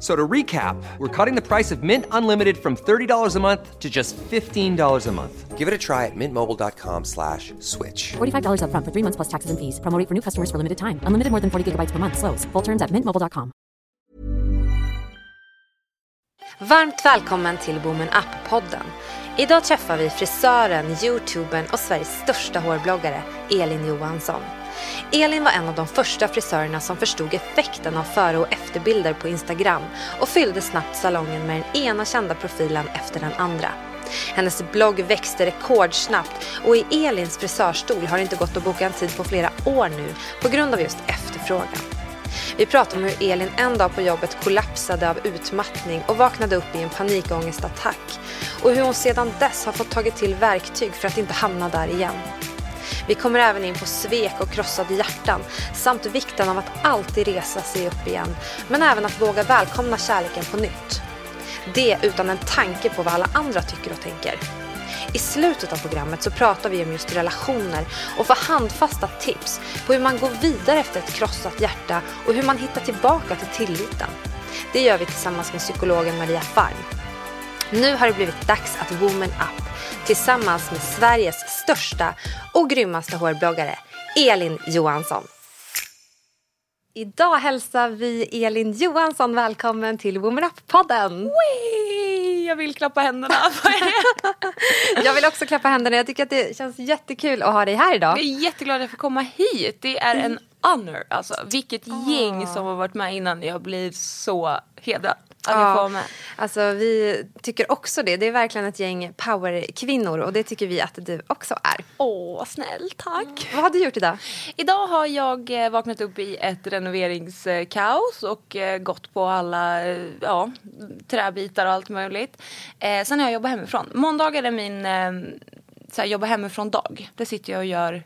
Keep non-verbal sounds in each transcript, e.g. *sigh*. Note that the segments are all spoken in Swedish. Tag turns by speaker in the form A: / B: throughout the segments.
A: So to recap, we're cutting the price of Mint Unlimited from $30 a month to just $15 a month. Give it a try at mintmobile.com slash switch.
B: $45 upfront for three months plus taxes and fees. Promo rate for new customers for limited time. Unlimited more than 40 gigabytes per month. Slows. Full terms at mintmobile.com.
C: Varmt välkommen till Boomen Up-podden. Idag träffar vi frisören, youtubern och Sveriges största hårbloggare, Elin Johansson. Elin var en av de första frisörerna som förstod effekten av före och efterbilder på Instagram och fyllde snabbt salongen med den ena kända profilen efter den andra. Hennes blogg växte rekordsnabbt och i Elins frisörstol har det inte gått att boka en tid på flera år nu på grund av just efterfrågan. Vi pratar om hur Elin en dag på jobbet kollapsade av utmattning och vaknade upp i en panikångestattack och hur hon sedan dess har fått tagit till verktyg för att inte hamna där igen. Vi kommer även in på svek och krossade hjärtan samt vikten av att alltid resa sig upp igen men även att våga välkomna kärleken på nytt. Det utan en tanke på vad alla andra tycker och tänker. I slutet av programmet så pratar vi om just relationer och får handfasta tips på hur man går vidare efter ett krossat hjärta och hur man hittar tillbaka till tilliten. Det gör vi tillsammans med psykologen Maria Farm. Nu har det blivit dags att Woman Up tillsammans med Sveriges största och grymmaste hårbloggare Elin Johansson. Idag hälsar vi Elin Johansson välkommen till Woman Up-podden.
D: Jag vill klappa händerna. *laughs*
C: Jag vill också klappa händerna. Jag tycker att det känns jättekul att ha dig här idag.
D: Jag är jätteglad att jag får komma hit. Det är en honor. Alltså, vilket gäng som har varit med innan. Jag blir så hedrad vara med.
C: Alltså, vi tycker också det. Det är verkligen ett gäng powerkvinnor och det tycker vi att du också är.
D: Åh, snäll. Tack.
C: Vad har du gjort idag?
D: Idag har jag eh, vaknat upp i ett renoveringskaos och eh, gått på alla eh, ja, träbitar och allt möjligt. Eh, sen har jag jobbat hemifrån. Måndagar är min eh, så här, jobba hemifrån-dag. Där sitter jag och gör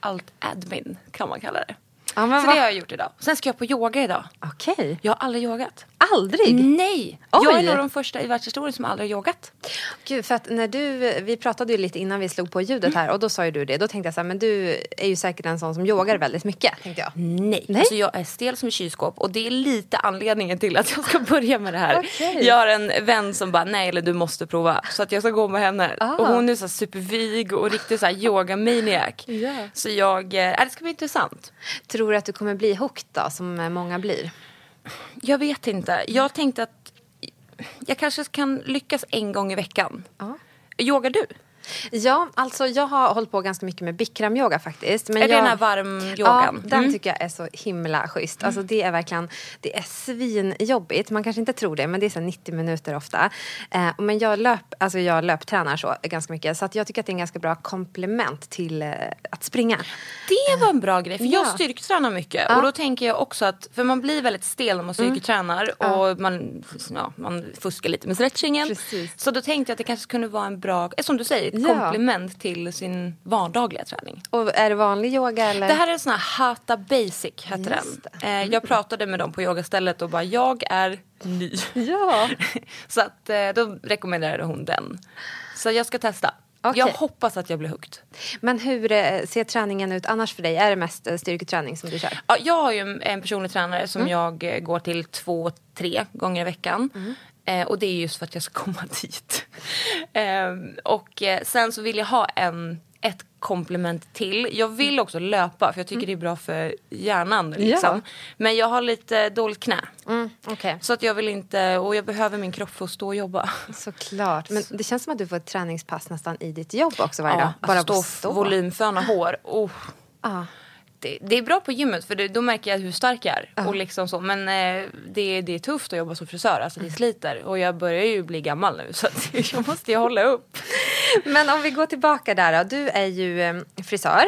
D: allt admin, kan man kalla det.
C: Ja, men
D: Så
C: vad-
D: det har jag gjort idag. Sen ska jag på yoga idag.
C: Okej.
D: Jag har aldrig yogat.
C: Aldrig?
D: Nej!
C: Oj.
D: Jag är nog den första i världshistorien som aldrig har yogat.
C: Gud, för att när du, vi pratade ju lite innan vi slog på ljudet här och då sa ju du det. Då tänkte jag så här, men du är ju säkert en sån som yogar väldigt mycket. Tänkte jag.
D: Nej.
C: Nej.
D: Alltså jag är stel som ett kylskåp och det är lite anledningen till att jag ska börja med det här.
C: Okej.
D: Jag har en vän som bara, nej eller du måste prova. Så att jag ska gå med henne.
C: Ah.
D: Och hon är så supervig och riktigt så här yoga-maniac.
C: Ja.
D: Så jag, eh, det ska bli intressant.
C: Tror du att du kommer bli hooked då, som många blir?
D: Jag vet inte. Jag tänkte att jag kanske kan lyckas en gång i veckan.
C: Ja.
D: Yogar du?
C: Ja, alltså jag har hållit på ganska mycket med bikramyoga faktiskt. Men
D: är det
C: jag...
D: den här varmyogan?
C: Ja, den
D: Mm.
C: tycker jag är så himla schysst. Alltså det är verkligen, det är svinjobbigt. Man kanske inte tror det, men det är så 90 minuter ofta. Eh, men jag, löp, alltså jag löptränar så ganska mycket. Så att jag tycker att det är en ganska bra komplement till eh, att springa.
D: Det var en bra grej, för jag
C: Ja.
D: styrketränar mycket.
C: Ja.
D: Och då tänker jag också att, för man blir väldigt stel när man styrketränar och man, ja, man fuskar lite med stretchingen.
C: Precis.
D: Så då tänkte jag att det kanske kunde vara en bra, som du säger,
C: Ja.
D: Komplement till sin vardagliga träning.
C: Och är det vanlig yoga eller?
D: Det här är en sån här Hatha Basic, heter
C: Just
D: den. Eh, jag pratade med dem på yogastället och bara, jag är ny. *laughs*
C: Ja. *laughs*
D: Så att, eh, då rekommenderade hon den. Så jag ska testa.
C: Okej.
D: Jag hoppas att jag blir hooked.
C: Men hur eh, ser träningen ut annars för dig? Är det mest styrketräning som du kör?
D: Ja, jag har ju en, personlig tränare som
C: Mm.
D: jag går till två, tre gånger i veckan. Eh, och det är just för att jag ska *laughs* komma dit. eh, och sen så vill jag ha en, ett komplement till. Jag vill också löpa för jag tycker det är bra för hjärnan. Liksom.
C: Ja.
D: Men jag har lite dåligt knä.
C: Mm, Okej,
D: Så att jag vill inte, och jag behöver min kropp för att stå och jobba. *laughs*
C: såklart. Men det känns som att du får ett träningspass nästan i ditt jobb också varje dag.
D: Ja, bara
C: på
D: stå, stå volymföna hår. Oh.
C: Ja.
D: Det, det är bra på gymmet för det, då märker jag hur stark jag är. Och liksom så. Men eh, det, det är tufft att jobba som frisör, alltså det sliter. Och jag börjar ju bli gammal nu *laughs* så jag måste ju hålla upp. *laughs*
C: Men om vi går tillbaka där då. Du är ju eh, frisör.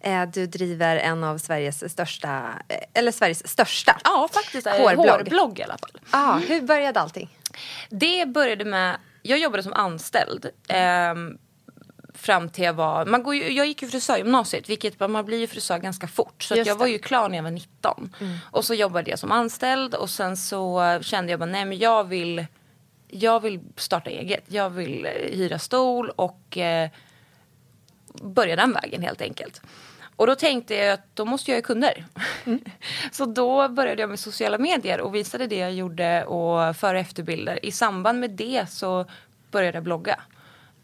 C: Eh, Du driver en av Sveriges största, eh, eller Sveriges största.
D: Ja, faktiskt. det
C: Hårblogg.
D: Hårblogg i alla fall.
C: Ah, hur började allting?
D: Det började med, jag jobbade som anställd. ehm, fram till jag var, man går ju, jag gick ju frisörgymnasiet vilket man blir ju frisör ganska fort. Så jag var ju klar när jag var 19. Och så jobbade jag som anställd och sen så kände jag bara nej men jag vill, jag vill starta eget. Jag vill eh, hyra stol och eh, börja den vägen helt enkelt. Och då tänkte jag att då måste jag ha kunder. *laughs* så då började jag med sociala medier och visade det jag gjorde och före och efterbilder. I samband med det så började jag blogga.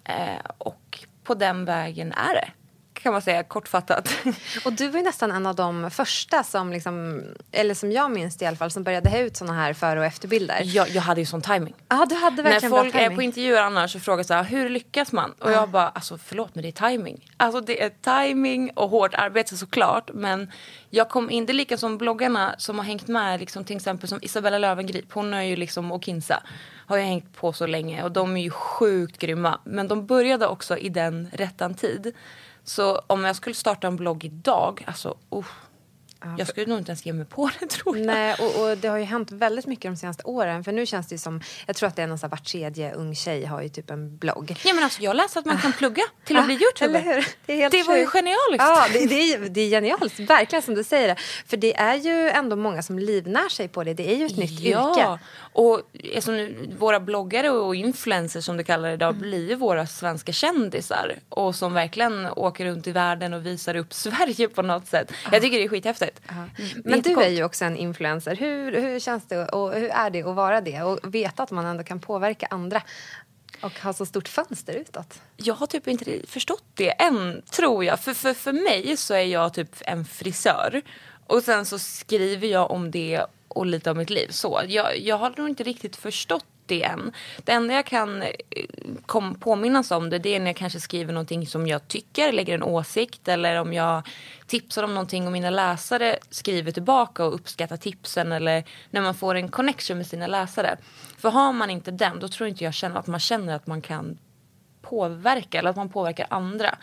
D: Eh, och på den vägen är det. Kan man säga kortfattat. *laughs*
C: Och du var ju nästan en av de första som, liksom, eller som jag minns det i alla fall, som började ha ut såna här före och efterbilder.
D: jag, jag hade ju sån timing.
C: Ja, du hade
D: När
C: verkligen
D: folk
C: bra
D: är på intervjuer annars så frågar så här, hur lyckas man? Och jag bara, alltså förlåt men det är timing. Alltså det är timing och hårt arbete såklart. Men jag kom in, det är lika som bloggarna som har hängt med, liksom, till exempel som Isabella Löwengrip. Hon är ju liksom, och Kinsa, har ju hängt på så länge och de är ju sjukt grymma. Men de började också i den rättan tid. Så om jag skulle starta en blogg idag, alltså uh, jag skulle nog inte ens ge mig på det *laughs* tror jag.
C: Nej, och, och det har ju hänt väldigt mycket de senaste åren. För nu känns det som, jag tror att det är någon så här, var tredje ung tjej har ju typ en blogg.
D: Ja men alltså jag läste att man kan plugga till att bli youtuber.
C: Det, är helt
D: Det var ju genialiskt.
C: Ja, det, det, är, det är genialiskt. Verkligen som du säger det. För det är ju ändå många som livnär sig på det. Det är ju ett nytt
D: ja.
C: yrke.
D: Och alltså, våra bloggare och influencers som det kallar det idag
C: Mm.
D: blir våra svenska kändisar. Och som verkligen åker runt i världen och visar upp *laughs* Sverige på något sätt. Jag tycker det är skithäftigt. Är
C: Men du är ju också en influencer. Hur, hur känns det och hur är det att vara det? Och veta att man ändå kan påverka andra och ha så stort fönster utåt.
D: Jag har typ inte förstått det än, tror jag. För, för, för mig så är jag typ en frisör. Och sen så skriver jag om det och lite av mitt liv. Så jag, jag har nog inte riktigt förstått det än. Det enda jag kan eh, kom, påminnas om det, det är när jag kanske skriver någonting som jag tycker, lägger en åsikt eller om jag tipsar om någonting och mina läsare skriver tillbaka och uppskattar tipsen eller när man får en connection med sina läsare. För har man inte den, då tror inte jag känner att man känner att man kan påverka eller att man påverkar andra.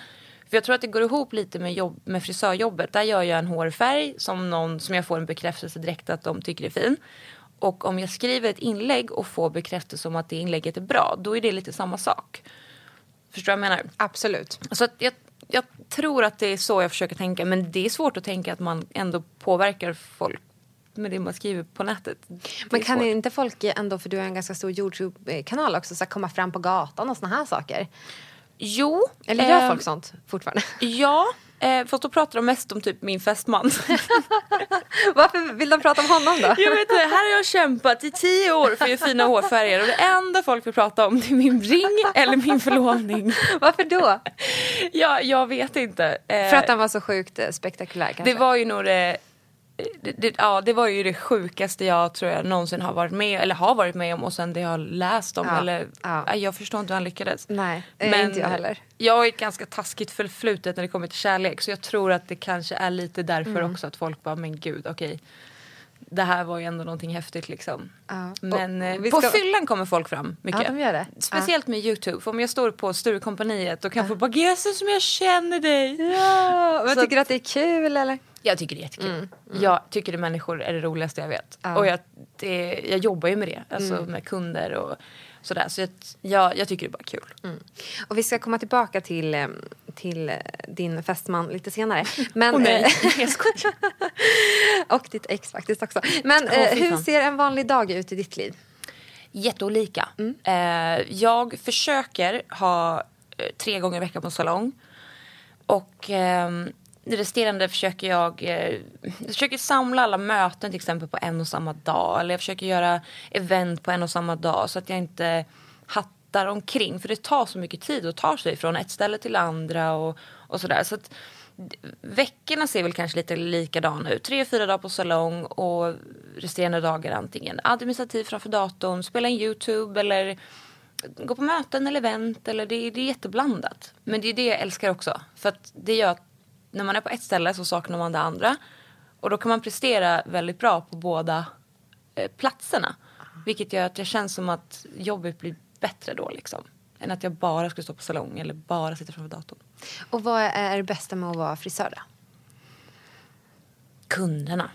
D: För jag tror att det går ihop lite med, jobb, med frisörjobbet. Där gör jag en hårfärg som, någon, som jag får en bekräftelse direkt att de tycker är fin. Och om jag skriver ett inlägg och får bekräftelse om att det inlägget är bra, då är det lite samma sak. Förstår du vad jag menar?
C: Absolut.
D: Så jag, jag tror att det är så jag försöker tänka. Men det är svårt att tänka att man ändå påverkar folk med det man skriver på nätet.
C: Men kan inte folk, ändå för du har en ganska stor Youtube-kanal också, så komma fram på gatan och såna här saker?
D: Jo.
C: Eller gör
D: eh,
C: folk sånt fortfarande? *laughs*
D: Ja, eh, fast då pratar de mest om typ min fästman. *laughs*
C: Varför vill de prata om honom då?
D: Jag vet inte, här har jag kämpat i tio år för göra fina hårfärger och det enda folk vill prata om det är min ring eller min förlovning. *laughs*
C: Varför då?
D: Ja, jag vet inte. Eh,
C: För att den var så sjukt eh, spektakulär kanske?
D: det var ju nog det, det, ja, det var ju det sjukaste jag tror jag någonsin har varit med eller har varit med om och sen det jag har läst om.
C: Ja,
D: Eller,
C: ja.
D: Jag förstår inte hur han lyckades.
C: Nej, eh, inte jag heller.
D: Jag har ett ganska taskigt förflutet när det kommer till kärlek så jag tror att det kanske är lite därför
C: Mm.
D: också att folk bara, men gud okej. Det här var ju ändå någonting häftigt liksom.
C: Ja.
D: Men
C: Och
D: eh, på
C: ska-
D: fyllan kommer folk fram mycket.
C: Ja, de gör det.
D: Speciellt med Youtube. För om jag står på Sturecompagniet då kan jag få bara “Gissa som jag känner dig”.
C: Ja, men
D: Så
C: tycker du att det är kul eller?
D: Jag tycker det är jättekul. Jag tycker att människor är det roligaste jag vet.
C: Ja.
D: Och jag, det, jag jobbar ju med det. Alltså med kunder och sådär. Så jag, jag, jag tycker det är bara kul.
C: Och vi ska komma tillbaka till, eh, till eh, din fästman lite senare. Men,
D: Åh, nej.
C: eh, *laughs* jag skojar. *laughs* och ditt ex faktiskt också. Men eh,
D: fy
C: hur ser en vanlig dag ut i ditt liv?
D: Jätteolika. Eh, jag försöker ha eh, tre gånger i veckan på salong. Och ehm, det resterande försöker jag, eh, jag försöker samla alla möten till exempel på en och samma dag. Eller jag försöker göra event på en och samma dag så att jag inte hattar omkring. För det tar så mycket tid att ta sig från ett ställe till andra och, och sådär. Så att veckorna ser väl kanske lite likadana ut. Tre, fyra dagar på salong och resterande dagar antingen administrativ framför datorn, spela in YouTube eller gå på möten eller event. Eller det, det är jätteblandat. Men det är det jag älskar också. För att det gör att när man är på ett ställe så saknar man det andra. Och då kan man prestera väldigt bra på båda eh, platserna. Vilket gör att det känns som att jobbet blir bättre då liksom. Än att jag bara skulle stå på salong eller bara sitta framför datorn.
C: Och vad är det bästa med att vara frisör då?
D: kunderna.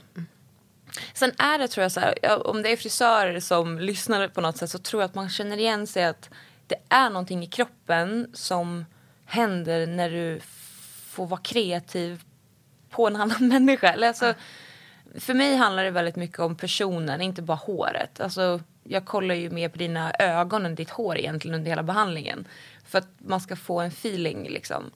D: Sen är det tror jag så här, om det är frisörer som lyssnar på något sätt så tror jag att man känner igen sig att det är någonting i kroppen som händer när du får vara kreativ på en annan *laughs* människa. Eller alltså, för mig handlar det väldigt mycket om personen, inte bara håret. Alltså, jag kollar ju mer på dina ögon än ditt hår egentligen under hela behandlingen. För att man ska få en feeling liksom.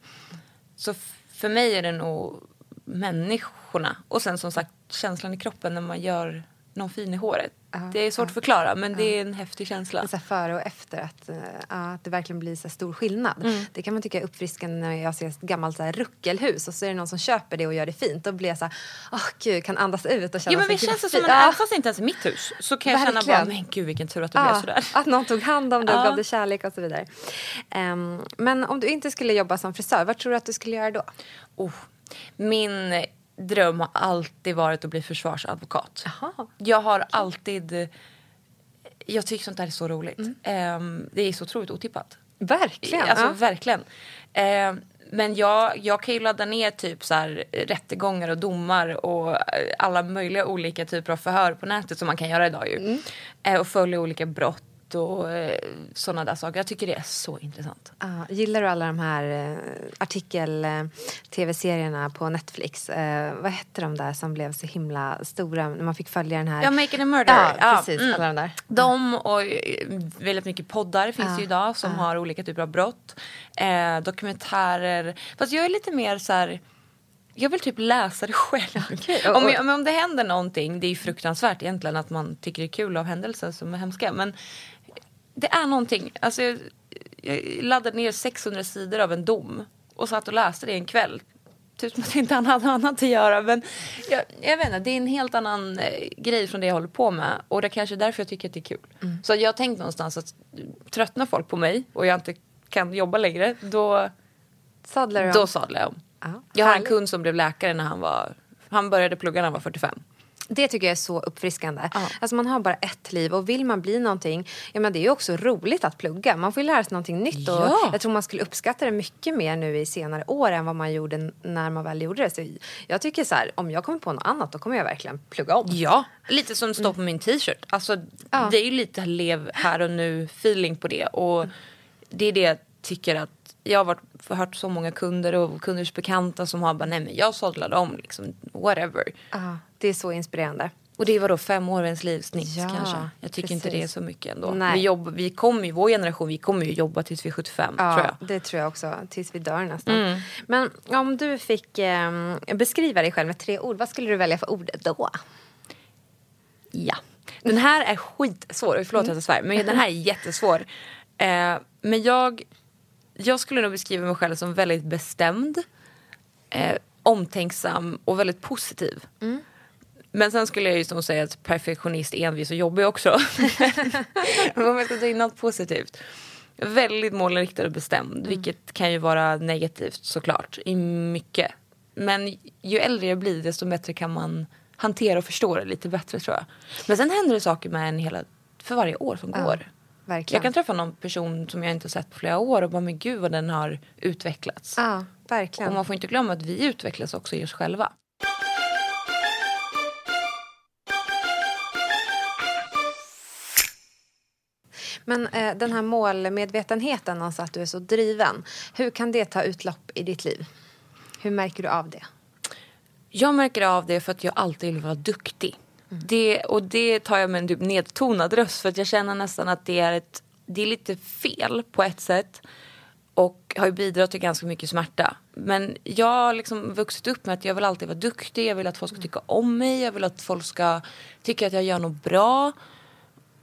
D: Så för mig är det nog människorna. Och sen som sagt känslan i kroppen när man gör någon fin i håret. Det är svårt att förklara men det är en häftig känsla.
C: Så före och efter, att, eh, ja, att det verkligen blir så stor skillnad.
D: Mm.
C: Det kan man tycka är uppfriskande när jag ser ett gammalt så här ruckelhus och så är det någon som köper det och gör det fint. Då blir jag så här, åh gud, kan andas ut och känna
D: Ja men
C: sig
D: känns det som en,
C: ja.
D: fast inte ens mitt hus så kan jag känna bara
C: Verkligen.
D: men gud vilken tur att det blev
C: Ja,
D: sådär.
C: att någon tog hand om det och
D: Ja.
C: gav det kärlek och så vidare. Ehm, men om du inte skulle jobba som frisör, vad tror du att du skulle göra då?
D: Oh, min dröm har alltid varit att bli försvarsadvokat.
C: Jaha.
D: Jag har alltid... Jag tycker sånt där är så roligt. Ehm, det är så otroligt otippat.
C: Verkligen.
D: Alltså
C: ja.
D: verkligen. Ehm, men jag, jag kan ju ladda ner typ så här, rättegångar och domar och eh, alla möjliga olika typer av förhör på nätet som man kan göra idag ju. Eh, och följa olika brott och eh, sådana där saker. Jag tycker det är så intressant.
C: Ja, gillar du alla de här eh, artikel-tv-serierna på Netflix? Eh, vad hette de där som blev så himla stora när man fick följa den här?
D: Ja, Making a Murderer.
C: Ja, precis.
D: mm.
C: Alla de där.
D: De och eh, väldigt mycket poddar finns
C: Ja,
D: ju idag som har olika typer av brott. Eh, dokumentärer. Fast jag är lite mer så här... Jag vill typ läsa det själv.
C: Och-
D: Om, jag, om det händer någonting, det är ju fruktansvärt egentligen att man tycker det är kul av händelser som är hemska. Men det är någonting. Alltså, jag, jag laddade ner 600 sidor av en dom och satt och läste det en kväll. Typ som att inte hade annat att göra. Men jag, jag vet inte, det är en helt annan eh, grej från det jag håller på med. Och det är kanske är därför jag tycker att det är kul. Så jag har tänkt någonstans att tröttnar folk på mig och jag inte kan jobba längre, då,
C: Sadlar du om?
D: då sadlar jag om.
C: Ja,
D: Jag har en kund som blev läkare när han var... Han började plugga när han var 45.
C: Det tycker jag är så uppfriskande.
D: Ja.
C: Alltså man har bara ett liv och vill man bli någonting, ja men det är ju också roligt att plugga. Man får ju lära sig någonting nytt och
D: Ja.
C: jag tror man skulle uppskatta det mycket mer nu i senare år än vad man gjorde när man väl gjorde det. Så jag tycker så här, om jag kommer på något annat då kommer jag verkligen plugga om.
D: Ja, lite som står på min t-shirt. Alltså,
C: Ja.
D: Det är ju lite lev här och nu feeling på det. Och det är det jag tycker att jag har varit, hört så många kunder och kunders bekanta som har bara nej men jag sållade om liksom whatever.
C: Ja, det är så inspirerande.
D: Och det var då fem år ens liv snitt
C: Ja,
D: kanske. Jag tycker inte det är
C: precis.
D: så mycket ändå.
C: Nej.
D: Vi, jobb, vi kommer ju, vår generation, vi kommer ju jobba tills vi är 75
C: Ja,
D: tror jag.
C: det tror jag också. Tills vi dör nästan. Men om du fick eh, beskriva dig själv med tre ord, vad skulle du välja för ord då?
D: Ja. Den här är skitsvår, förlåt att jag svär, men den här är *laughs* jättesvår. Eh, men jag, jag skulle nog beskriva mig själv som väldigt bestämd, eh, omtänksam och väldigt positiv. Men sen skulle jag ju som säga att perfektionist, envis och jobbig också. Men *laughs* om jag ska ta in något positivt. Väldigt målinriktad och bestämd, vilket kan ju vara negativt såklart i mycket. Men ju äldre jag blir desto bättre kan man hantera och förstå det lite bättre tror jag. Men sen händer det saker med en hela, för varje år som går.
C: Verkligen.
D: Jag kan träffa någon person som jag inte sett på flera år och bara men gud vad den har utvecklats.
C: Ja, verkligen.
D: Och man får inte glömma att vi utvecklas också i oss själva.
C: Men eh, den här målmedvetenheten, alltså att du är så driven. Hur kan det ta utlopp i ditt liv? Hur märker du av det?
D: Jag märker av det för att jag alltid vill vara duktig. Det, och det tar jag med en typ nedtonad röst för att jag känner nästan att det är, ett, det är lite fel på ett sätt. Och har ju bidragit till ganska mycket smärta. Men jag har liksom vuxit upp med att jag vill alltid vara duktig. Jag vill att folk ska tycka om mig. Jag vill att folk ska tycka att jag gör något bra.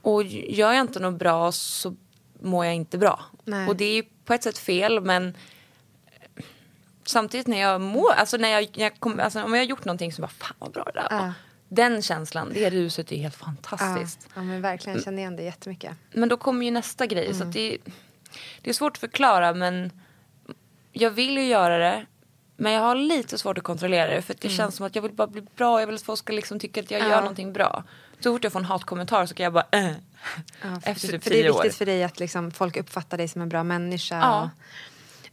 D: Och gör jag inte något bra så mår jag inte bra.
C: Nej.
D: Och det är ju på ett sätt fel men samtidigt när jag mår, alltså när jag, när jag kom, alltså om jag har gjort någonting som bara fan vad bra det där var.
C: Ja.
D: Den känslan, det ruset är helt
C: Ja,
D: fantastiskt.
C: ja, men verkligen. Jag känner igen det jättemycket.
D: Men då kommer ju nästa grej. Så
C: Mm.
D: att det, det är svårt att förklara men jag vill ju göra det. Men jag har lite svårt att kontrollera det för det
C: Mm.
D: känns som att jag vill bara bli bra. Jag vill att folk ska liksom tycka att jag
C: Ja.
D: gör någonting bra. Så fort jag får en hatkommentar så kan jag bara äh.
C: Ja, för,
D: Efter typ
C: för det är
D: tio år.
C: viktigt för dig att liksom, folk uppfattar dig som en bra människa.
D: Ja.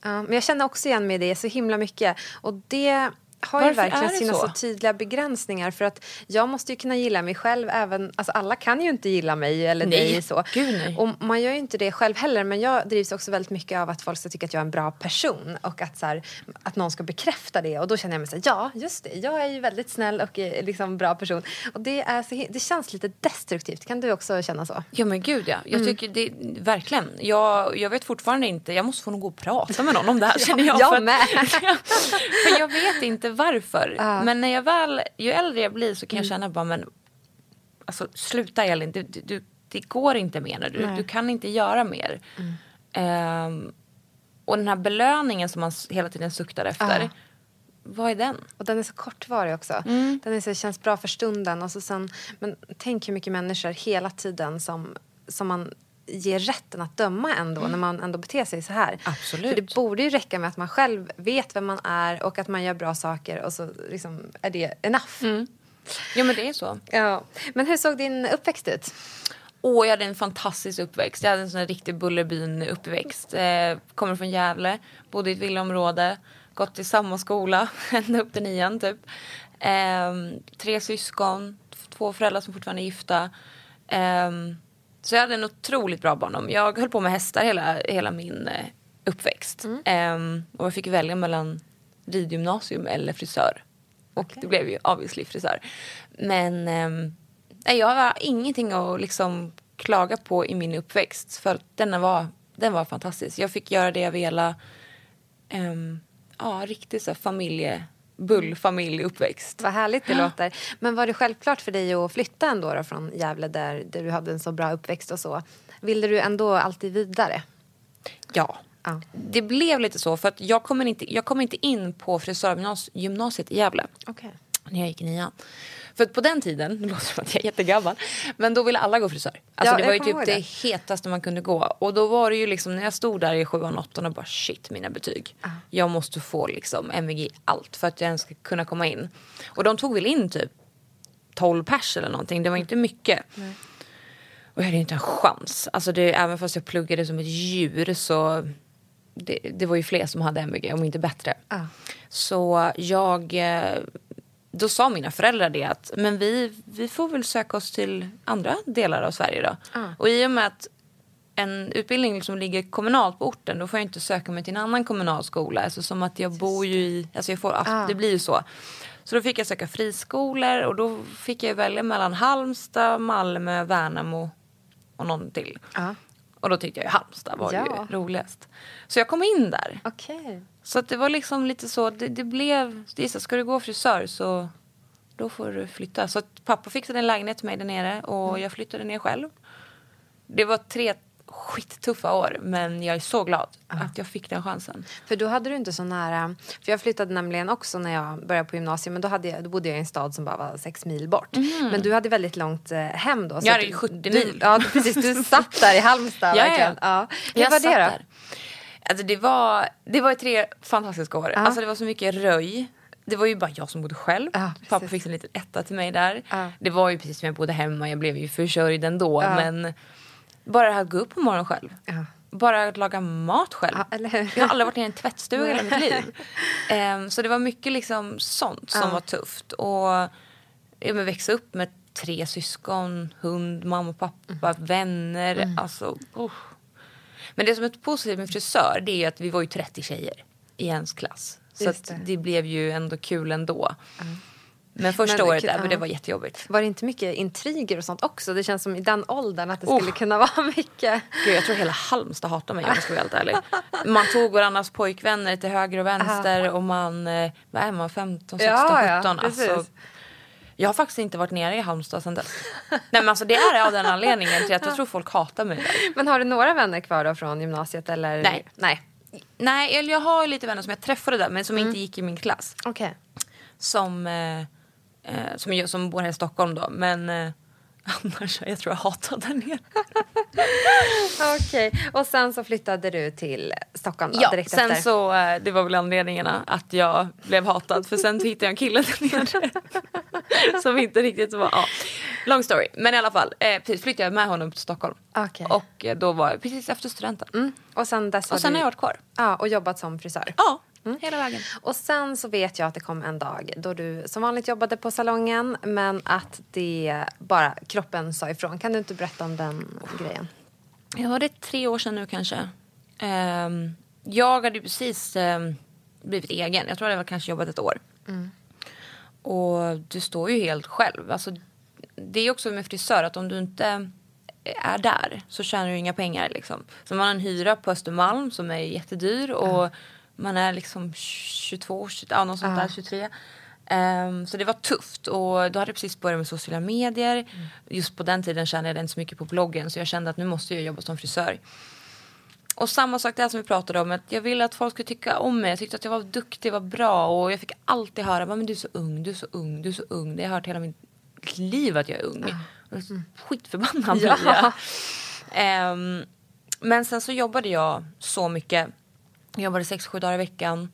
C: Ja, men jag känner också igen mig i det så himla mycket. Och det har ju
D: Varför
C: verkligen
D: är det
C: sina så?
D: så?
C: tydliga begränsningar. För att jag måste ju kunna gilla mig själv även, alltså alla kan ju inte gilla mig eller
D: Nej,
C: dig så.
D: gud nej.
C: Och man gör ju inte det själv heller men jag drivs också väldigt mycket av att folk ska tycka att jag är en bra person och att, så här, att någon ska bekräfta det och då känner jag mig så här, ja just det, jag är ju väldigt snäll och eh, liksom bra person. Och det, är så, det känns lite destruktivt, kan du också känna så?
D: Ja men gud ja.
C: Mm.
D: Jag tycker det, verkligen. Jag, jag vet fortfarande inte, jag måste få nog gå och prata med någon om det här *laughs* känner jag.
C: jag
D: för,
C: med. *laughs*
D: för jag vet inte varför. Men när jag väl, ju äldre jag blir så kan
C: Mm.
D: jag känna bara men alltså sluta Elin, du, du, du, det går inte mer nu. Du, du kan inte göra mer.
C: Mm.
D: Ehm, och den här belöningen som man hela tiden suktar efter.
C: Ja.
D: Vad är den?
C: Och den är så kortvarig också. Den är så, känns bra för stunden. Och så sen, men tänk hur mycket människor hela tiden som, som man ger rätten att döma ändå när man ändå beter sig så här.
D: Absolut.
C: För det borde ju räcka med att man själv vet vem man är och att man gör bra saker och så liksom är det enough.
D: Ja men det är så.
C: Ja. Men hur såg din uppväxt ut?
D: Åh, jag hade en fantastisk uppväxt. Jag hade en sån riktig Bullerbyn-uppväxt. Eh, kommer från Gävle, bodde i ett villaområde, gått i samma skola *laughs* ända upp till nian typ. Ehm, tre syskon, två föräldrar som fortfarande är gifta. Ehm, så jag hade en otroligt bra barndom. Jag höll på med hästar hela, hela min eh, uppväxt. Ehm, och jag fick välja mellan ridgymnasium eller frisör. Och det blev ju obviously frisör. Men ehm, jag har ingenting att liksom klaga på i min uppväxt. För denna var, den var fantastisk. Jag fick göra det jag ville. Um, ja, riktigt så familje, bullfamilj uppväxt.
C: Vad härligt det låter. Men var det självklart för dig att flytta ändå då från Gävle där, där du hade en så bra uppväxt och så? Ville du ändå alltid vidare?
D: Ja.
C: Ja.
D: Det blev lite så för att jag kommer inte, jag kom inte in på frisörgymnasiet i Gävle.
C: Okej.
D: när jag gick i nian. För att på den tiden, nu låter det som att jag är jättegammal, men då ville alla gå frisör. Alltså
C: Ja,
D: det var ju typ
C: ihåg
D: det. hetaste man kunde gå. Och då var det ju liksom när jag stod där i sjuan, åttan och bara shit mina betyg. Jag måste få liksom MVG i allt för att jag ens ska kunna komma in. Och de tog väl in typ 12 pers eller någonting, det var inte mycket. Och jag hade ju inte en chans. Alltså det, även fast jag pluggade som ett djur så det, det var ju fler som hade MVG, om inte bättre.
C: Ja.
D: Så jag, eh, då sa mina föräldrar det att men vi, vi får väl söka oss till andra delar av Sverige då. Och i och med att en utbildning som ligger kommunalt på orten då får jag inte söka mig till en annan kommunal skola. Alltså som att jag bor ju i, alltså jag får,
C: Ah.
D: det blir ju så. Så då fick jag söka friskolor och då fick jag välja mellan Halmstad, Malmö, Värnamo och någon till.
C: Ja.
D: Och då tyckte jag ju Halmstad var
C: Ja.
D: ju roligast. Så jag kom in där.
C: Okej.
D: Så att det var liksom lite så, det, det blev, det så, ska du gå frisör så då får du flytta. Så pappa fixade en lägenhet till mig där nere och
C: Mm.
D: jag flyttade ner själv. Det var tre skittuffa år men jag är så glad att jag fick den chansen.
C: För då hade du inte så nära... För jag flyttade nämligen också när jag började på gymnasiet. Men då, hade jag, då bodde jag i en stad som bara var sex mil bort. Men du hade väldigt långt eh, hem då. så
D: Jag hade ju
C: du-
D: 70
C: du,
D: mil.
C: Ja, du- precis. Du satt där i Halmstad *laughs*
D: Ja, ja.
C: Ja. Hur
D: Jag
C: var det då?
D: där. Alltså det var, det var tre fantastiska år. Alltså det var så mycket röj. Det var ju bara jag som bodde själv.
C: Ja.
D: Pappa fick en liten etta till mig där.
C: Ja.
D: Det var ju precis som jag bodde hemma. Jag blev ju försörjd ändå.
C: Ja.
D: Men bara det här att gå upp på morgonen själv.
C: Ja.
D: Bara att laga mat själv.
C: Ja?
D: Jag har aldrig varit i en tvättstuga i hela mitt liv. *laughs* Ehm, så det var mycket liksom sånt som
C: Ja.
D: var tufft. Och ja, men växa upp med tre syskon, hund, mamma och pappa,
C: Mm.
D: vänner. Alltså, usch. Men det som är positivt med frisör det är att vi var ju 30 tjejer i ens klass. Så
C: det.
D: det. blev ju ändå kul ändå. Men första
C: Men,
D: året där,
C: ja.
D: men det var jättejobbigt.
C: Var det inte mycket intriger och sånt också? Det känns som i den åldern att det
D: Oh.
C: skulle kunna *laughs* vara mycket.
D: Gud, jag tror hela Halmstad hatar mig om jag ska vara helt ärlig. *laughs* Man tog varandras pojkvänner till höger och vänster och man, eh, vad är man, 15, 16,
C: Ja, ja,
D: 17.
C: precis.
D: alltså, jag har faktiskt inte varit nere i Halmstad sedan dess. Nej men alltså det är av den anledningen till att jag tror folk hatar mig där.
C: Men har du några vänner kvar då från gymnasiet? Eller?
D: Nej.
C: Nej.
D: Nej, eller jag har lite vänner som jag träffade där men som
C: Mm.
D: inte gick i min klass.
C: Okej.
D: Som, eh, eh, som, jag, som bor här i Stockholm då. Men eh, *laughs* Annars, jag tror jag hatar där nere. *laughs*
E: Okej, och sen så flyttade du till Stockholm då,
D: Ja,
E: direkt
D: sen
E: efter?
D: så, eh, det var väl anledningarna att jag blev hatad för sen hittade jag en kille där nere. *laughs* som inte riktigt var, ja. Long story. Men i alla fall, eh, precis flyttade jag med honom till Stockholm.
E: Okej.
D: Och eh, då var jag precis efter studenten.
E: Mm. Och sen dess har
D: Och sen
E: du...
D: har jag varit kvar.
E: Ja, och jobbat som frisör.
D: Ja, hela vägen.
E: Och sen så vet jag att det kom en dag då du som vanligt jobbade på salongen men att det bara kroppen sa ifrån. Kan du inte berätta om den grejen?
D: Ja, det är tre år sedan nu kanske. Ehm, jag hade precis ehm, blivit egen. Jag tror jag hade kanske jobbat ett år. Och du står ju helt själv. Alltså, det är också med frisör att om du inte är där så tjänar du inga pengar. Liksom. Så man har en hyra på Östermalm som är jättedyr och man är liksom 22, 20, ja, något sånt där, 23. Ehm, så det var tufft och då hade jag precis börjat med sociala medier. Just på den tiden tjänade jag inte så mycket på bloggen så jag kände att nu måste jag jobba som frisör. Och samma sak där som vi pratade om, att jag ville att folk skulle tycka om mig. Jag tyckte att jag var duktig, var bra och jag fick alltid höra men du är så ung, du är så ung, du är så ung. Det har jag hört hela mitt liv att jag är ung. Så Skitförbannad *laughs* jag. Ehm, men sen så jobbade jag så mycket. Jag jobbade sex, sju dagar i veckan.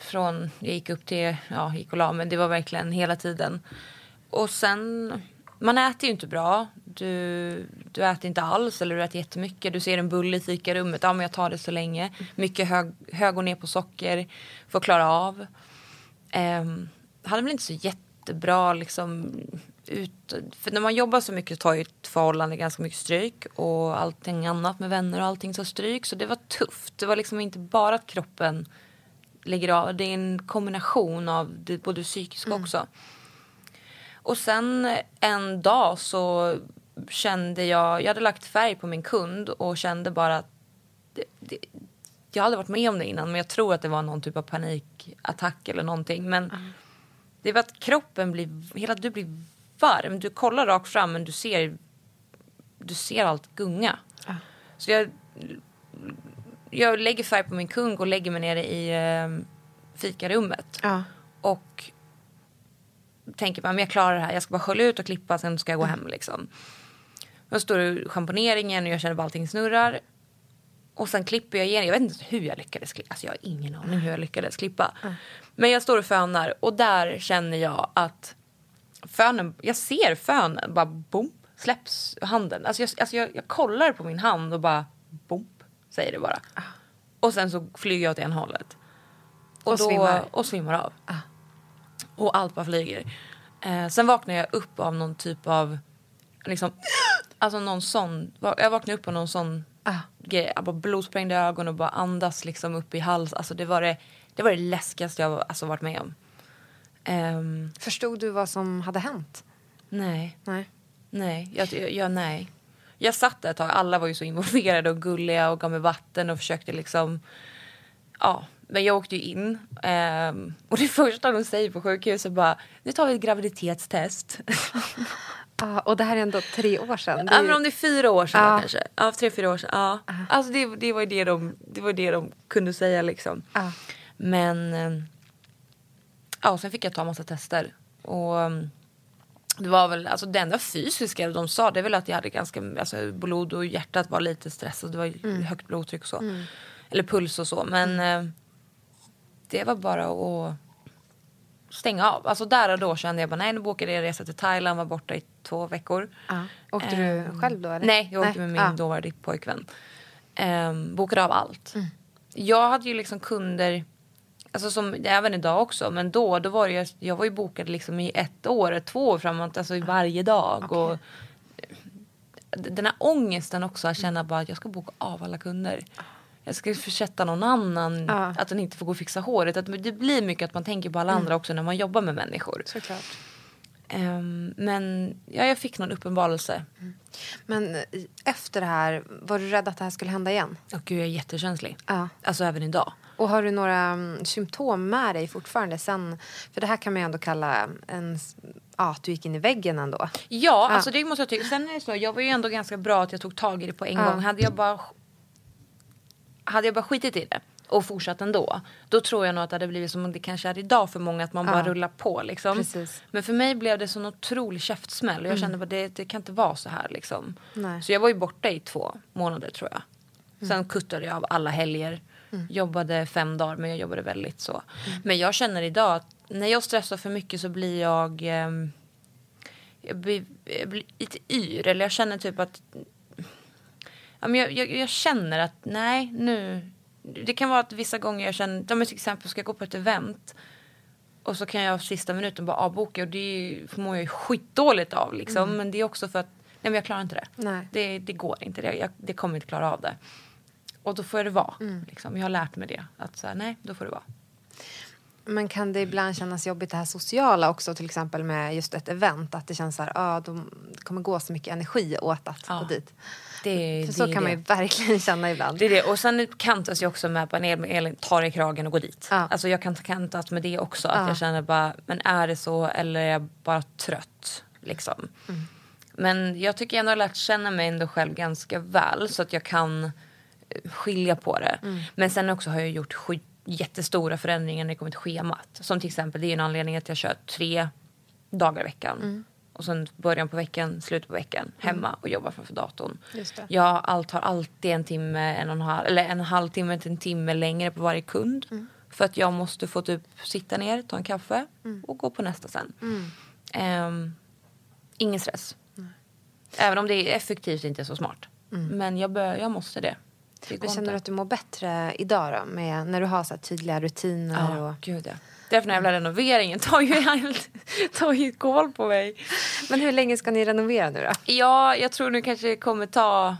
D: Från jag gick upp till, ja gick och la men det var verkligen hela tiden. Och sen, man äter ju inte bra. Du, du äter inte alls eller du äter jättemycket. Du ser en bulle i fikarummet, ja men jag tar det så länge. Mycket hög, hög och ner på socker för att klara av. Ehm, um, hade väl inte så jättebra liksom ut, för när man jobbar så mycket tar ju ett förhållande ganska mycket stryk och allting annat med vänner och allting tar stryk. Så det var tufft. Det var liksom inte bara att kroppen lägger av. Det är en kombination av det, både psykiska också. Och sen en dag så kände jag, jag hade lagt färg på min kund och kände bara att det, det, jag hade varit med om det innan men jag tror att det var någon typ av panikattack eller någonting. Men det var att kroppen blir, hela du blir varm. Du kollar rakt fram men du ser, du ser allt gunga. Så jag, jag lägger färg på min kung och lägger mig nere i eh, fikarummet.
E: Ja.
D: Och tänker bara, men jag klarar det här. Jag ska bara skölja ut och klippa, sen ska jag gå hem liksom. Då står det schamponeringen och jag känner bara allting snurrar. Och sen klipper jag igen. Jag vet inte hur jag lyckades klippa. Alltså jag har ingen aning hur jag lyckades klippa. Men jag står och fönar och där känner jag att fönen, jag ser fönen bara bom, släpps handen. Alltså jag, alltså jag, jag kollar på min hand och bara bom, säger det bara. Och sen så flyger jag åt ena hållet. Och,
E: Och
D: då,
E: svimmar.
D: Och svimmar av. Och allt bara flyger. Eh, sen vaknar jag upp av någon typ av, liksom, alltså någon sån, jag vaknade upp av någon sån grej. Jag bara blodsprängda ögon och bara andas liksom upp i hals. Alltså det var det, det, var det läskigaste jag alltså, varit med om. Ehm,
E: Förstod du vad som hade hänt?
D: nej,
E: Nej.
D: nej, jag, jag, jag, nej. Jag satt där ett tag, alla var ju så involverade och gulliga och gav mig vatten och försökte liksom, ja. Men jag åkte ju in ehm, och det *laughs* första de säger på sjukhuset bara, nu tar vi ett graviditetstest. *laughs*
E: Ah, och det här är ändå tre år sedan. Det är
D: Ja, men om det är fyra år sedan då, kanske. Ja, tre, fyra år sedan. Ja. Alltså det, det, var det, de, det var det de kunde säga liksom. Men eh, ja, sen fick jag ta massa tester. Och eh, det var väl, alltså det enda fysiska de sa det är väl att jag hade ganska, alltså blod och hjärtat var lite stressat. Det var ju högt blodtryck och så. Eller puls och så. Men eh, det var bara att stänga av. Alltså där och då kände jag bara nej nu bokade jag resa till Thailand, var borta i två veckor.
E: Ja. Åkte
D: Ehm,
E: du själv då? Eller?
D: Nej, jag åkte
E: Nej.
D: med min
E: Ah.
D: dåvarande pojkvän. Um, bokade av allt. Jag hade ju liksom kunder, alltså som även idag också, men då, då var det ju, jag var ju bokad liksom i ett år, två år framåt, alltså i varje dag. Och eh, den här ångesten också, att känna bara att jag ska boka av alla kunder. Jag ska försätta någon annan,
E: Ja.
D: att den inte får gå och fixa håret. Att det blir mycket att man tänker på alla andra också när man jobbar med människor.
E: Såklart.
D: Ehm, men ja, jag fick någon uppenbarelse.
E: Men eh, efter det här, var du rädd att det här skulle hända igen?
D: Och gud, jag är jättekänslig.
E: Ja.
D: Alltså även idag.
E: Och har du några mm, symptom med dig fortfarande sen? För det här kan man ju ändå kalla en, ja, att du gick in i väggen ändå.
D: Ja, alltså det måste jag tycka. Sen är det så, jag var ju ändå ganska bra att jag tog tag i det på en
E: Ja.
D: gång. Hade jag bara hade jag bara skitit i det och fortsatt ändå. Då tror jag nog att det hade blivit som det kanske är idag för många att man bara rullar på liksom.
C: Precis.
D: Men för mig blev det sån otrolig käftsmäll och jag kände att det, det kan inte vara så här liksom. Så jag var ju borta i två månader tror jag. Sen kuttade jag av alla helger. Jobbade fem dagar men jag jobbade väldigt så. Men jag känner idag att när jag stressar för mycket så blir jag, ehm, jag, blir, jag blir lite yr. Eller jag känner typ att ja, men jag, jag, jag känner att nej nu. Det kan vara att vissa gånger jag känner, ja, men till exempel ska jag gå på ett event. Och så kan jag sista minuten bara avboka och det ju- mår jag ju skitdåligt av liksom. Men det är också för att nej, men jag klarar inte det.
C: Nej.
D: Det, det går inte, det, jag, det kommer inte klara av det. Och då får det vara. Liksom. Jag har lärt mig det. Att så här, nej, då får det vara.
C: Men kan det ibland kännas jobbigt det här sociala också till exempel med just ett event? Att det känns så här, ah, de, det kommer gå så mycket energi åt att
D: Ja.
C: gå dit.
D: Det,
C: För
D: det
C: så
D: är
C: kan
D: det.
C: man ju verkligen känna ibland.
D: Det är det. Och sen kantas jag också med på en el, Elin tar i kragen och går dit.
C: Ja.
D: Alltså jag kan kantas med det också. Att
C: Ja.
D: jag känner bara, men är det så eller är jag bara trött? Liksom.
C: Mm.
D: Men jag tycker jag ändå har lärt känna mig ändå själv ganska väl. Så att jag kan skilja på det.
C: Mm.
D: Men sen också har jag gjort skit, jättestora förändringar när det kommer till schemat. Som till exempel, det är en anledning att jag kör tre dagar i veckan.
C: Mm.
D: Och sen början på veckan, slutet på veckan hemma och jobbar framför datorn. Jag allt har alltid en timme, en och en halv, eller en halvtimme till en timme längre på varje kund.
C: Mm.
D: För att jag måste få typ sitta ner, ta en kaffe
C: Mm.
D: och gå på nästa sen. Ehm, ingen stress. Även om det är effektivt inte är så smart. Men jag, bör, jag måste det.
C: Men känner du att du mår bättre idag då? Med, när du har så tydliga rutiner?
D: Ja,
C: Och...
D: gud ja. Därför den jävla renoveringen tar ju, helt- tar ju ett koll på mig.
C: Men hur länge ska ni renovera nu då?
D: Ja, jag tror nu kanske det kommer ta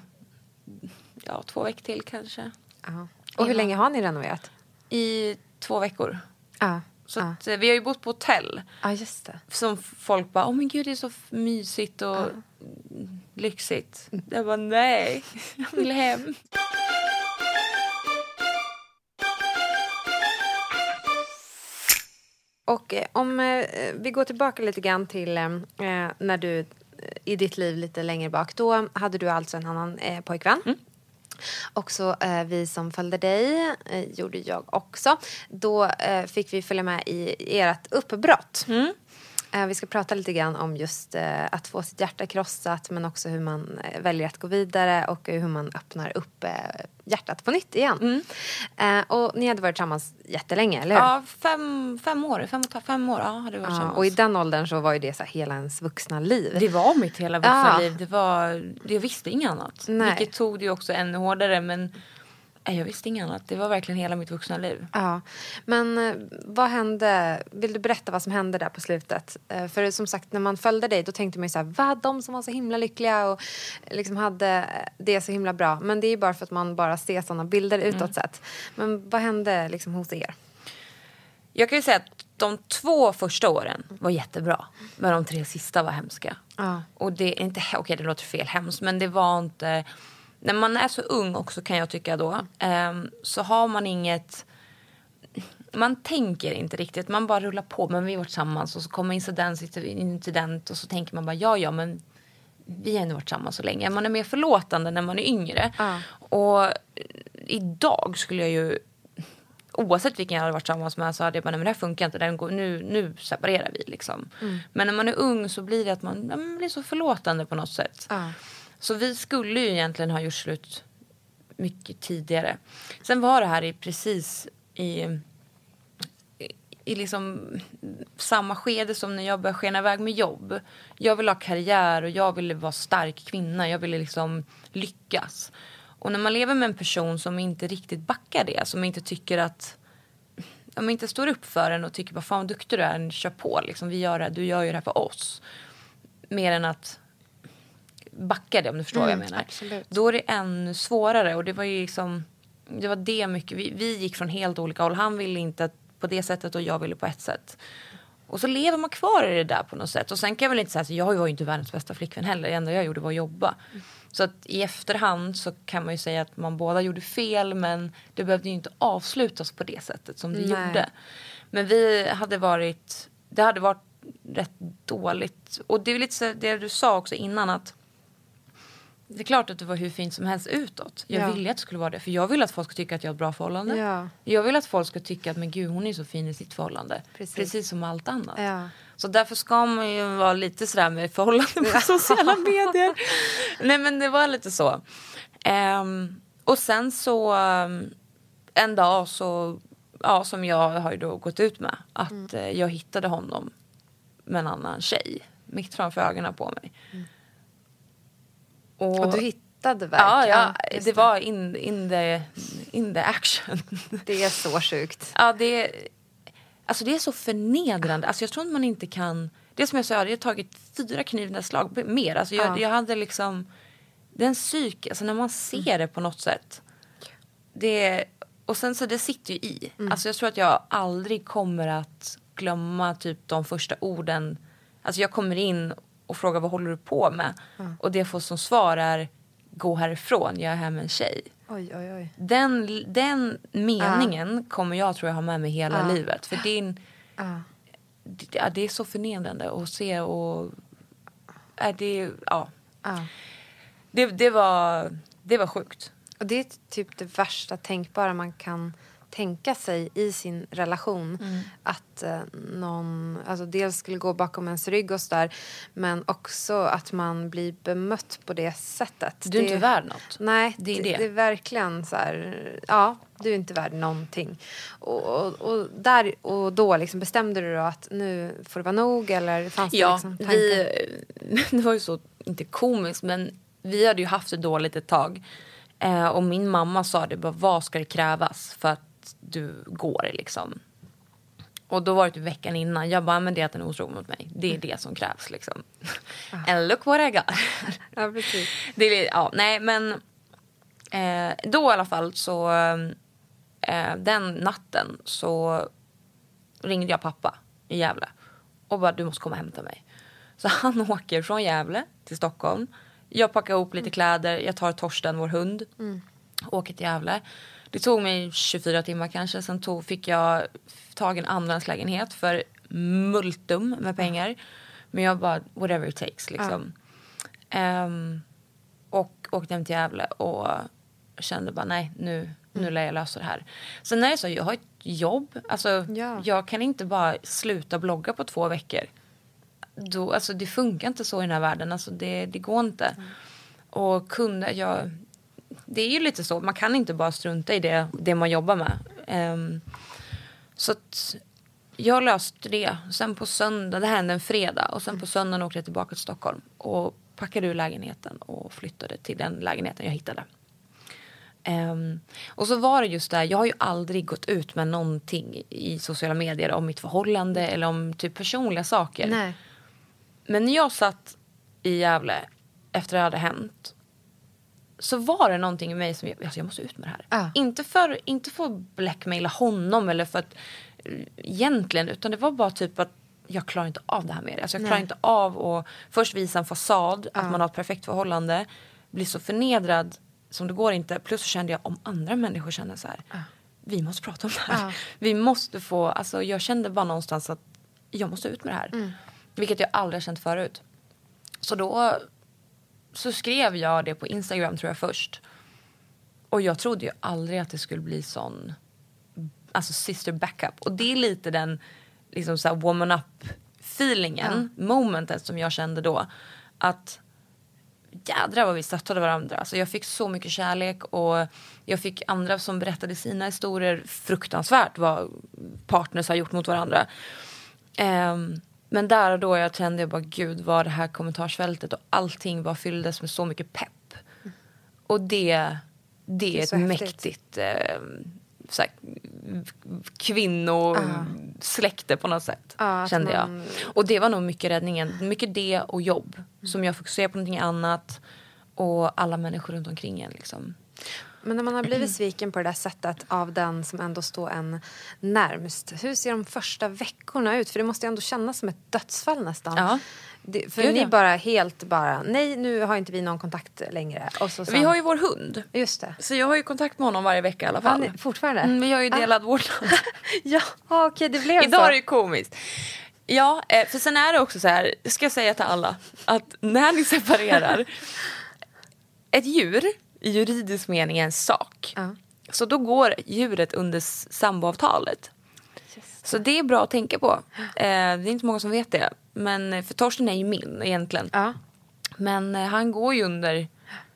D: ja, två veckor till kanske.
C: Ja. Och hur
D: Ja.
C: länge har ni renoverat?
D: I två veckor.
C: Ja,
D: Så
C: ja.
D: att, eh, vi har ju bott på hotell.
C: ja just det.
D: Som folk bara, åh men gud det är så mysigt och lyxigt. Jag bara, nej, jag vill hem.
C: Och eh, om eh, vi går tillbaka lite grann till eh, när du i ditt liv lite längre bak. Då hade du alltså en annan eh, pojkvän. Och så eh, vi som följde dig, eh, gjorde jag också. Då eh, fick vi följa med i ert uppbrott. Eh, vi ska prata lite grann om just eh, att få sitt hjärta krossat men också hur man eh, väljer att gå vidare och hur man öppnar upp eh, hjärtat på nytt igen. Eh, och ni hade varit tillsammans jättelänge, eller hur?
D: Ja, fem, fem år, fem, fem år ja, hade vi varit
C: Ja, och i den åldern så var ju det så här hela ens vuxna liv.
D: Det var mitt hela vuxna
C: Ja.
D: liv. Det var, jag visste inget annat.
C: Nej.
D: Vilket tog det ju också ännu hårdare. Men jag visste inget annat. Det var verkligen hela mitt vuxna liv.
C: Ja. Men eh, vad hände? Vill du berätta vad som hände där på slutet? Eh, För som sagt, när man följde dig då tänkte man ju så här, vad de som var så himla lyckliga och liksom hade det så himla bra. Men det är ju bara för att man bara ser sådana bilder utåt sett. Men vad hände liksom hos er?
D: Jag kan ju säga att de två första åren var jättebra. Men de tre sista var hemska.
C: Ja.
D: Och det är inte, okej det låter fel hemskt men det var inte, när man är så ung också kan jag tycka då, ehm, så har man inget, man tänker inte riktigt, man bara rullar på, men vi har varit tillsammans och så kommer incident, incident och så tänker man bara ja ja men vi har ändå varit tillsammans så länge. Man är mer förlåtande när man är yngre.
C: Ja.
D: Och idag skulle jag ju oavsett vilken jag hade varit tillsammans med så hade jag bara, nej men det här funkar inte, den går, nu, nu separerar vi liksom. Men när man är ung så blir det att man, man blir så förlåtande på något sätt.
C: Ja.
D: Så vi skulle ju egentligen ha gjort slut mycket tidigare. Sen var det här i precis i, i, i liksom samma skede som när jag började skena iväg med jobb. Jag ville ha karriär och jag ville vara stark kvinna. Jag ville liksom lyckas. Och när man lever med en person som inte riktigt backar det, som inte tycker att om inte står upp för en och tycker bara fan vad duktig du är, kör på liksom, vi gör det, du gör ju det här för oss. Mer än att backa det om du förstår vad jag menar.
C: absolut.
D: Då är det ännu svårare och det var ju liksom, det var det mycket, vi, vi gick från helt olika håll. Han ville inte på det sättet och jag ville på ett sätt. Och så lever man kvar i det där på något sätt. Och sen kan jag väl inte säga att jag var ju inte världens bästa flickvän heller. Det enda jag gjorde var att jobba. Så att i efterhand så kan man ju säga att man båda gjorde fel men det behövde ju inte avslutas på det sättet som det
C: Nej.
D: gjorde. Men vi hade varit, det hade varit rätt dåligt. Och det är lite så det du sa också innan att Det är klart att det var hur fint som helst utåt. Jag
C: Ja.
D: ville att det skulle vara det. För jag vill att folk ska tycka att jag har ett bra förhållande.
C: Ja.
D: Jag vill att folk ska tycka att men gud hon är så fin i sitt förhållande.
C: Precis.
D: Precis, som allt annat.
C: Ja.
D: Så därför ska man ju vara lite sådär med förhållande på *laughs* sociala medier. Nej men det var lite så. Ehm, och sen så um, en dag så, ja som jag har ju då gått ut med. Att
C: Mm.
D: eh, jag hittade honom med en annan tjej. Mitt framför ögonen på mig.
C: Och du hittade
D: Ja,
C: verkligen.
D: ja
C: just
D: det var in, in, the, in the action. *laughs*
C: Det är så sjukt.
D: Ja, det, är- alltså det är så förnedrande. Alltså jag tror att man inte kan... Det som jag sa, jag hade tagit fyra knivnässlag mer. Alltså jag,
C: Ja.
D: jag hade liksom... Den psyk, alltså när man ser det på något sätt. Det, och sen så det sitter ju i. Alltså jag tror att jag aldrig kommer att glömma typ de första orden. Alltså jag kommer in och frågar vad håller du på med? Och det jag får som svar är gå härifrån, jag är här med en tjej.
C: Oj, oj, oj.
D: Den, den meningen kommer jag tror jag ha med mig hela
C: Ja.
D: livet. För det är, en,
C: Ja.
D: det, det är så förnedrande att se och... Är det, ja.
C: Ja.
D: det, det, var, det var sjukt.
C: Och det är typ det värsta tänkbara man kan tänka sig i sin relation.
D: Mm.
C: Att eh, någon alltså dels skulle gå bakom ens rygg och sådär men också att man blir bemött på det sättet.
D: Du är
C: det,
D: inte värd något.
C: Nej,
D: Det är
C: det,
D: det.
C: det är verkligen så här, ja, du är inte värd någonting. Och, och, och, där och då liksom bestämde du då att nu får det vara nog eller fanns det
D: Ja,
C: liksom tankar?
D: vi, *laughs* det var ju så, inte komiskt, men vi hade ju haft det dåligt ett tag. Eh, och min mamma sa det, bara, vad ska det krävas för att du går liksom? Och då var det typ veckan innan, jag bara, men det är att den är otrogen mot mig. Det är det som krävs liksom. *laughs* And look what I got.
C: Ja, precis. *laughs*
D: det är, ja, nej men eh, då i alla fall så eh, den natten så ringde jag pappa i Gävle och bara du måste komma och hämta mig. Så *laughs* han åker från Gävle till Stockholm. Jag packar ihop lite kläder, jag tar Torsten, vår hund, åker till Gävle. Det tog mig 24 timmar kanske, sen tog, fick jag tag i en andrahandslägenhet för multum med pengar. Men jag bara, whatever it takes liksom. Ehm, och åkte hem till Gävle och kände bara nej nu, nu lär jag lösa det här. Sen är det så, jag har ett jobb. Alltså,
C: Ja.
D: Jag kan inte bara sluta blogga på två veckor. Då, alltså, det funkar inte så i den här världen. Alltså, det, det går inte. Och kunde jag... Det är ju lite så, man kan inte bara strunta i det, det man jobbar med. Ehm, så att jag löste det. Sen på söndag, det här hände en fredag. Och sen på söndagen åkte jag tillbaka till Stockholm. Och packade ur lägenheten och flyttade till den lägenheten jag hittade. Ehm, och så var det just där, jag har ju aldrig gått ut med någonting i sociala medier om mitt förhållande eller om typ personliga saker.
C: Nej.
D: Men när jag satt i Gävle efter det hade hänt så var det någonting i mig som jag, alltså jag måste ut med det här.
C: Ja.
D: Inte, för, inte för att blackmaila honom eller för att egentligen utan det var bara typ att jag klarar inte av det här mer. Alltså jag klarar
C: Nej.
D: inte av att först visa en fasad att man har ett perfekt förhållande. Bli så förnedrad som det går inte. Plus så kände jag om andra människor känner så här. Vi måste prata om det här.
C: Ja. *laughs*
D: Vi måste få, alltså jag kände bara någonstans att jag måste ut med det här.
C: Mm.
D: Vilket jag aldrig har känt förut. Så då så skrev jag det på Instagram tror jag först. Och jag trodde ju aldrig att det skulle bli sån alltså sister backup. Och det är lite den liksom så woman up feelingen, momentet som jag kände då. Att jädrar vad vi stöttade varandra. Alltså jag fick så mycket kärlek och jag fick andra som berättade sina historier fruktansvärt vad partners har gjort mot varandra. Ehm, men där och då jag kände jag bara gud vad det här kommentarsfältet och allting bara fylldes med så mycket pepp. Och det, det,
C: Det är
D: ett
C: häftigt.
D: mäktigt eh, så här, kvinnosläkte på något sätt.
C: Ja,
D: kände
C: man-
D: jag. Och det var nog mycket räddningen. Mycket det och jobb. Som jag fokuserade på någonting annat. Och alla människor runt omkring en liksom.
C: Men när man har blivit sviken på det där sättet av den som ändå står en närmst. Hur ser de första veckorna ut? För det måste ju ändå kännas som ett dödsfall nästan.
D: Ja.
C: Det, för
D: Gud,
C: ni
D: ja.
C: bara helt bara, nej nu har inte vi någon kontakt längre. Och så sen,
D: Vi har ju vår hund.
C: Just det.
D: Så jag har ju kontakt med honom varje vecka i alla fall.
C: ni fortfarande?
D: Mm, vi har ju delad vårdnad. *laughs*
C: Ja, okej det blev
D: Idag
C: så.
D: är det komiskt. Ja, eh, för sen är det också så här, ska jag säga till alla, att när ni separerar *laughs* ett djur i juridisk mening en sak.
C: Ja.
D: Så då går djuret under samboavtalet. Så det är bra att tänka på. Eh, det är inte många som vet det. Men eh, för Torsten är ju min egentligen.
C: Ja.
D: Men eh, han går ju under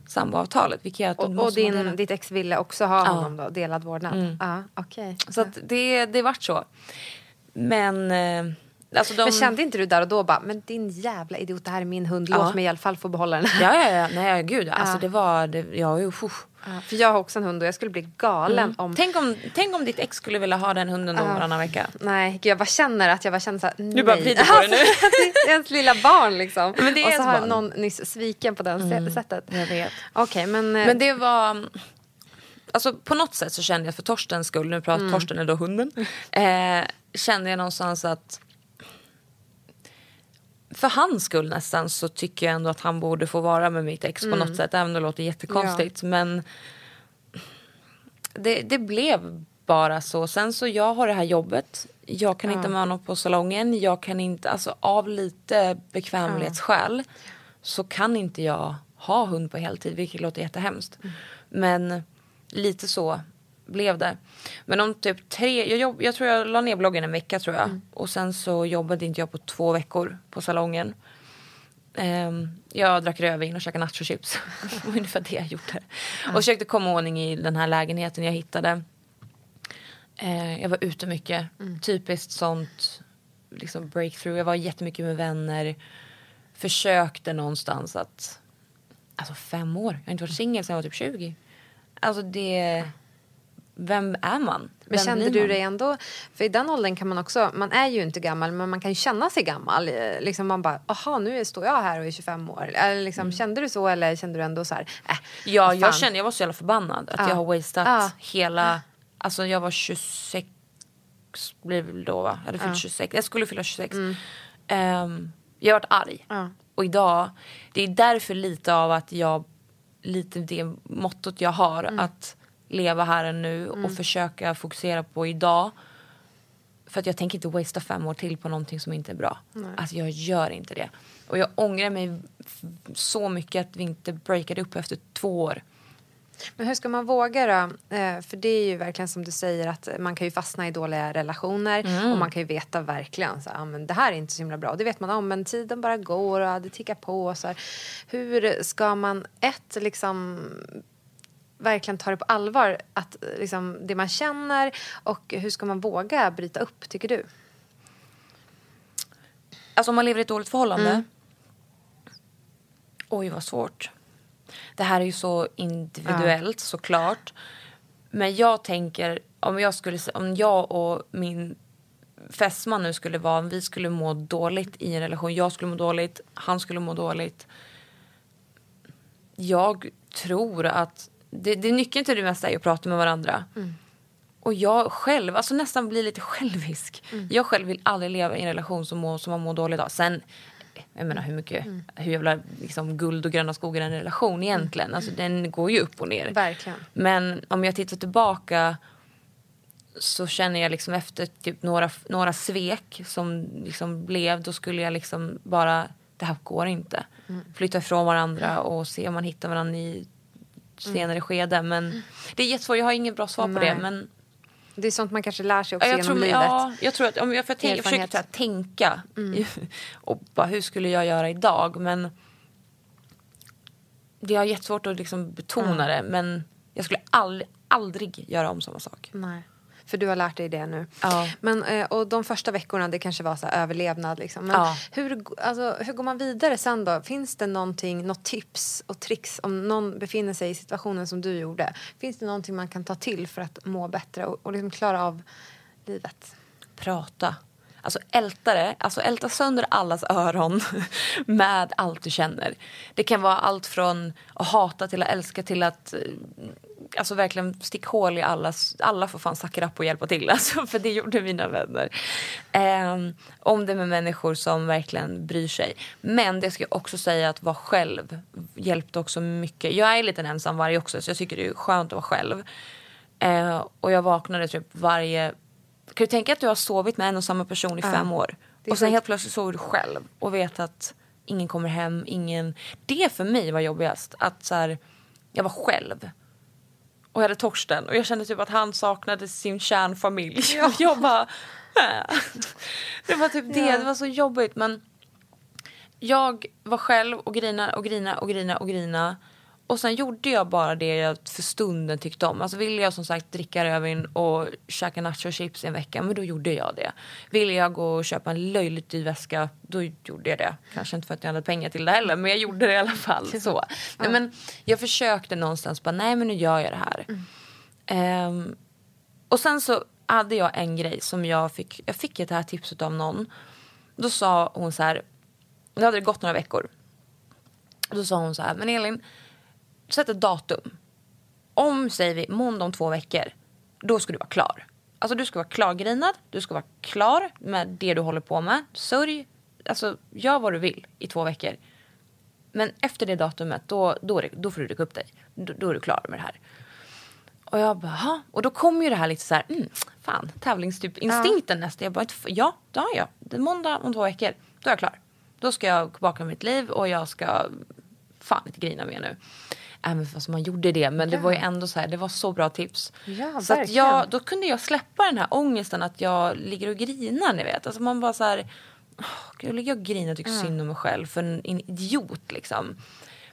D: samboavtalet. Vilket gör att
C: Och, och din, ditt ex ville också ha
D: Ja. Mm.
C: honom då, delad vårdnad? Ja, okej.
D: Så det, det vart så. Men... Alltså de...
C: Men kände inte du där och då bara, men din jävla idiot, det här är min hund,
D: Ja.
C: låt mig i alla fall få behålla den här.
D: Ja, ja, ja. Nej, gud. Alltså det var... Det, ja, uff.
C: Ja, För jag har också en hund och jag skulle bli galen om...
D: Tänk, om, tänk om ditt ex skulle vilja ha den hunden då varannan vecka.
C: Nej, gud, jag bara känner att jag bara känner såhär, nej.
D: bara vrider på det nu. *laughs*
C: det är ens lilla barn liksom.
D: Men det är
C: och så har
D: barn.
C: någon nyss sviken på den mm. sättet.
D: Jag vet.
C: Okej, men... eh,
D: Men det var... Alltså på något sätt så kände jag för Torstens skull, nu pratar
C: Mm.
D: Torsten är då hunden. Eh, kände jag någonstans att för hans skull nästan så tycker jag ändå att han borde få vara med mitt ex
C: Mm.
D: på något sätt. Även om det låter jättekonstigt. Men det, det blev bara så. Sen så jag har det här jobbet. Jag kan inte med honom på salongen. Jag kan inte, alltså av lite bekvämlighetsskäl så kan inte jag ha hund på heltid. Vilket låter jättehemskt. Men lite så blev det. Men om typ tre, jag, jobb, jag tror jag la ner bloggen en vecka tror jag. Och sen så jobbade inte jag på två veckor på salongen. Ehm, jag drack rödvin och käkade nachochips. *laughs* det var ungefär det jag gjorde. Och försökte komma ordning i den här lägenheten jag hittade. Eh, jag var ute mycket. Typiskt sånt liksom breakthrough. Jag var jättemycket med vänner. Försökte någonstans att... Alltså fem år. Jag har inte varit singel sedan jag var typ 20. Alltså det... Vem är man?
C: Men
D: Vem
C: kände du dig ändå, för i den åldern kan man också, man är ju inte gammal men man kan känna sig gammal. Eh, Liksom man bara, aha nu står jag här och är 25 år. Eller liksom, Kände du så eller kände du ändå så här, äh,
D: Ja, jag kände, jag var så jävla förbannad att
C: Ja.
D: jag har wasted
C: Ja.
D: hela, alltså jag var 26, blir väl då va? Jag hade fyllt 26, jag skulle fylla 26. Ehm, jag har varit arg.
C: Ja.
D: Och idag, det är därför lite av att jag, lite det mottot jag har, att leva här och nu och försöka fokusera på idag. För att jag tänker inte wastea fem år till på någonting som inte är bra. Alltså jag gör inte det. Och jag ångrar mig så mycket att vi inte breakade upp efter två år.
C: Men hur ska man våga då? Eh, För det är ju verkligen som du säger att man kan ju fastna i dåliga relationer
D: Mm.
C: och man kan ju veta verkligen så ah, men det här är inte så himla bra. Det vet man om men tiden bara går och det tickar på och så här. Hur ska man ett liksom verkligen ta det på allvar att eh, liksom det man känner och hur ska man våga bryta upp tycker du?
D: Alltså om man lever i ett dåligt förhållande.
C: Mm.
D: Oj vad svårt. Det här är ju så individuellt såklart. Men jag tänker om jag skulle om jag och min fästman nu skulle vara, vi skulle må dåligt i en relation. Jag skulle må dåligt, han skulle må dåligt. Jag tror att det, det nyckeln till det mesta är att prata med varandra. Och jag själv, alltså nästan blir lite självisk. Jag själv vill aldrig leva i en relation som, mår, som man mår dåligt av. Sen, jag menar hur mycket, hur jävla liksom, guld och gröna skogar en relation egentligen. Alltså den går ju upp och ner.
C: Verkligen.
D: Men om jag tittar tillbaka så känner jag liksom efter typ några, några svek som liksom blev, då skulle jag liksom bara, det här går inte. Flytta ifrån varandra och se om man hittar varandra i senare skede. Men det är jättesvårt, jag har inget bra svar på det. Men
C: Det är sånt man kanske lär sig också
D: jag,
C: genom
D: tror,
C: livet.
D: ja, jag tror att om jag, för jag, tänk, jag försöker här, tänka *laughs* och bara, hur skulle jag göra idag? Men det är jättesvårt att liksom betona det men jag skulle aldrig, aldrig göra om samma sak.
C: Nej. För du har lärt dig det nu.
D: Ja.
C: Men, eh, och de första veckorna det kanske var så här överlevnad. Liksom. Men
D: Ja.
C: hur, alltså, hur går man vidare sen då? Finns det någonting, något tips och tricks om någon befinner sig i situationen som du gjorde? Finns det någonting man kan ta till för att må bättre och, och liksom klara av livet?
D: Prata. Alltså älta det, alltså älta sönder allas öron *laughs* med allt du känner. Det kan vara allt från att hata till att älska till att eh, alltså verkligen stick hål i allas, alla får fan sucka upp och hjälpa till *laughs* alltså, för det gjorde mina vänner. Ehm, om det med människor som verkligen bryr sig. Men det ska jag också säga att vara själv hjälpte också mycket. Jag är lite en ensamvarg också så jag tycker det är skönt att vara själv. Eh, och jag vaknade typ varje... Kan du tänka att du har sovit med en och samma person i fem år?
C: Är
D: Och sen helt plötsligt sover du själv och vet att ingen kommer hem, ingen... Det för mig var jobbigast. Att så här, jag var själv. Och jag hade Torsten och jag kände typ att han saknade sin kärnfamilj. Ja. *laughs* jag bara... Äh. Det var typ det,
C: Ja.
D: det var så jobbigt men jag var själv och grina och grina och grina och grina. Och sen gjorde jag bara det jag för stunden tyckte om. Alltså ville jag som sagt dricka rödvin och käka nachochips i en vecka, men då gjorde jag det. Ville jag gå och köpa en löjligt dyr väska, då gjorde jag det. Kanske inte för att jag hade pengar till det heller, men jag gjorde det i alla fall. *laughs* Så. Nej, men jag försökte någonstans bara, nej men nu gör jag det här. Ehm, och sen så hade jag en grej som jag fick, jag fick det här tipset av någon. Då sa hon så här, det hade gått några veckor. Då sa hon så här, men Elin, sätt ett datum. Om, säger vi, måndag om två veckor, då ska du vara klar. Alltså du ska vara klargrinad, du ska vara klar med det du håller på med. Sörj, alltså gör vad du vill i två veckor. Men efter det datumet, då, då, det, då får du rycka upp dig. Då, då är du klar med det här. Och jag bara, Haha. Och då kom ju det här lite så här, mm, fan, tävlingstyp instinkten nästan. Jag bara, ja, det har jag. Det är måndag om två veckor, då är jag klar. Då ska jag tillbaka mitt liv och jag ska fan inte grina mer nu. Även fast man gjorde det, men det var ju ändå så här, det var så bra tips.
C: Ja,
D: så att jag, då kunde jag släppa den här ångesten att jag ligger och grinar, ni vet. Alltså man bara så här, "Åh, gud, jag ligger och grinar och tycker synd om mig själv för en, en idiot liksom.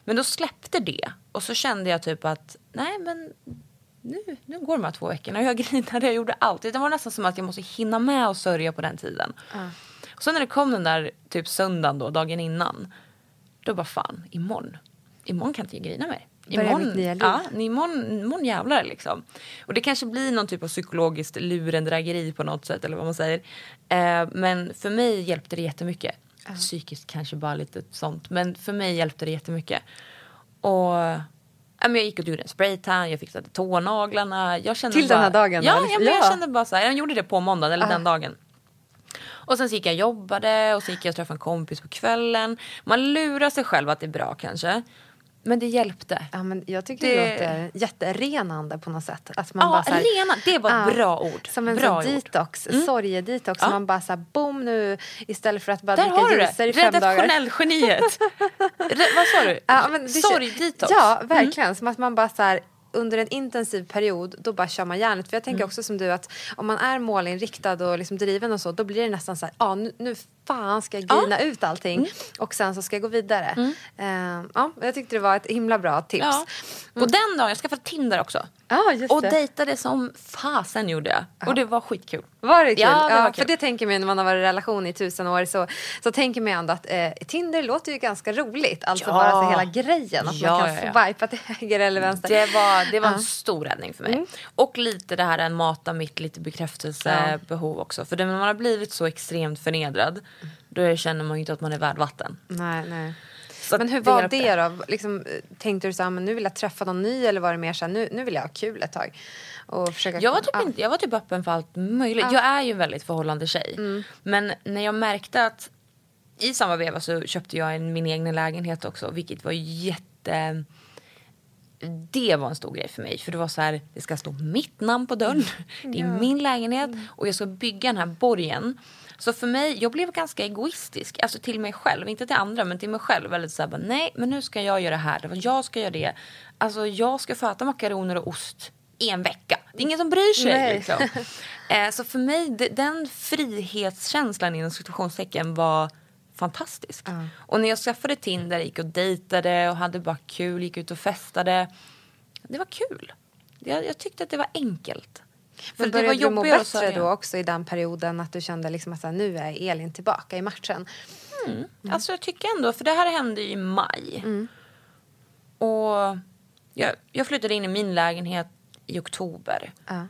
D: Men då släppte det och så kände jag typ att nej men nu, nu går de här två veckorna och jag grinade, jag gjorde allt. Det var nästan som att jag måste hinna med och sörja på den tiden. Och så när det kom den där typ söndagen då, dagen innan. Då bara fan, imorgon. Imorgon kan inte jag grina mer.
C: Börjar
D: Imorgon,
C: mitt nya liv.
D: ja, imorgon, imorgon jävlar liksom. Och det kanske blir någon typ av psykologiskt lurendrägeri på något sätt eller vad man säger. Eh, men för mig hjälpte det jättemycket. Psykiskt kanske bara lite sånt. Men för mig hjälpte det jättemycket. Och ja, men jag gick och gjorde en spraytan, jag fixade tånaglarna. Jag kände
C: Till
D: bara,
C: den här dagen
D: Ja,
C: liksom?
D: ja, jag
C: Ja.
D: kände bara så här, jag gjorde det på måndagen eller den dagen. Och sen så gick jag och jobbade och så gick jag och träffade en kompis på kvällen. Man lurar sig själv att det är bra kanske. Men det hjälpte.
C: Ja, men jag tycker
D: Det-
C: det låter jätterenande på något sätt. Att man
D: Ja,
C: bara så här,
D: rena, det var ett
C: Ja,
D: bra ord.
C: Som en
D: bra
C: sån
D: ord. Mm.
C: detox, sorgedetox.
D: Ja.
C: Man bara så här, boom nu istället för att bara
D: Där
C: dricka
D: har du
C: juicer i fem dagar.
D: Redaktionell-geniet. Re- vad sa du?
C: Ja, men det-
D: Sorgdetox.
C: Ja, verkligen. Som att man bara så här, under en intensiv period då bara kör man järnet. För jag
D: Mm.
C: tänker också som du att om man är målinriktad och liksom driven och så då blir det nästan så här, ja nu, nu fan ska jag grina ut allting
D: Mm.
C: och sen så ska jag gå vidare. Eh, ja, jag tyckte det var ett himla bra tips.
D: Ja. Och den dagen, jag skaffade Tinder också.
C: Ja, just
D: och
C: det.
D: dejtade som fasen gjorde jag. Och det var skitkul.
C: Var det kul?
D: Ja, det var kul.
C: För det tänker man när man har varit i relation i tusen år så, så tänker man ändå att eh, Tinder låter ju ganska roligt. Alltså
D: Ja.
C: bara så hela grejen. Att
D: Ja,
C: man kan
D: ja, ja.
C: swipa till höger eller vänster.
D: Det var, det var en stor räddning för mig. Och lite det här att mata mitt lite bekräftelsebehov också. För när man har blivit så extremt förnedrad då känner man ju inte att man är värd vatten.
C: Nej, nej.
D: Så
C: Men hur var det då? Liksom, tänkte du så här, men nu vill jag träffa någon ny eller var det mer så här, nu, nu vill jag ha kul ett tag? Och försöka
D: Jag var, typ
C: ja.
D: inte, jag var typ öppen för allt möjligt. Jag är ju en väldigt förhållande tjej.
C: Mm.
D: Men när jag märkte att i samma veva så köpte jag en, min egen lägenhet också. Vilket var jätte... Det var en stor grej för mig. För det var så här, det ska stå mitt namn på dörren. Det är min lägenhet och jag ska bygga den här borgen. Så för mig, jag blev ganska egoistisk. Alltså till mig själv, inte till andra men till mig själv. Väldigt så här, bara, nej men nu ska jag göra det här. Jag ska göra det. Alltså jag ska få äta makaroner och ost i en vecka. Det är ingen som bryr sig. Liksom. *laughs* Eh, så för mig, de- den frihetskänslan inom situationstecken var fantastisk. Och när jag skaffade Tinder, gick och dejtade och hade bara kul, gick ut och festade. Det var kul. Jag, jag tyckte att det var enkelt.
C: Men
D: det var
C: började du må bättre då också i den perioden att du kände liksom att här, nu är Elin tillbaka i matchen?
D: Alltså jag tycker ändå, för det här hände ju i maj. Och jag, jag flyttade in i min lägenhet i oktober.
C: Ja.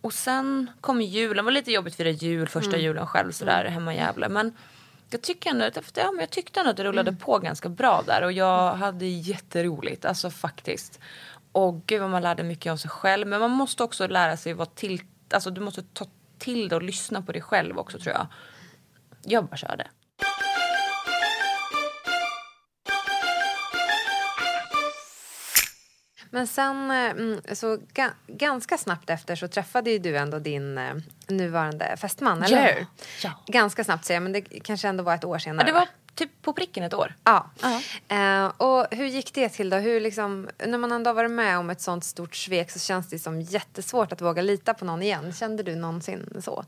D: Och sen kom julen, det var lite jobbigt att fira jul, första julen själv sådär hemma i Gävle. Men jag tycker ändå, att- ja, men jag tyckte ändå att det rullade på ganska bra där och jag hade jätteroligt, alltså faktiskt. Och gud vad man lärde mycket om sig själv. Men man måste också lära sig vara till, alltså du måste ta till det och lyssna på dig själv också tror jag. Jag bara körde.
C: Men sen eh, mm, så ga- ganska snabbt efter så träffade ju du ändå din eh, nuvarande fästman, eller
D: Ja,
C: hur?
D: ja.
C: Ganska snabbt säger jag, men det kanske ändå var ett år senare.
D: Ja, det
C: va?
D: Typ på pricken ett år.
C: Ja.
D: Ja.
C: Eh, och hur gick det till då? Hur liksom, när man ändå har varit med om ett sånt stort svek så känns det som jättesvårt att våga lita på någon igen. Kände du någonsin så?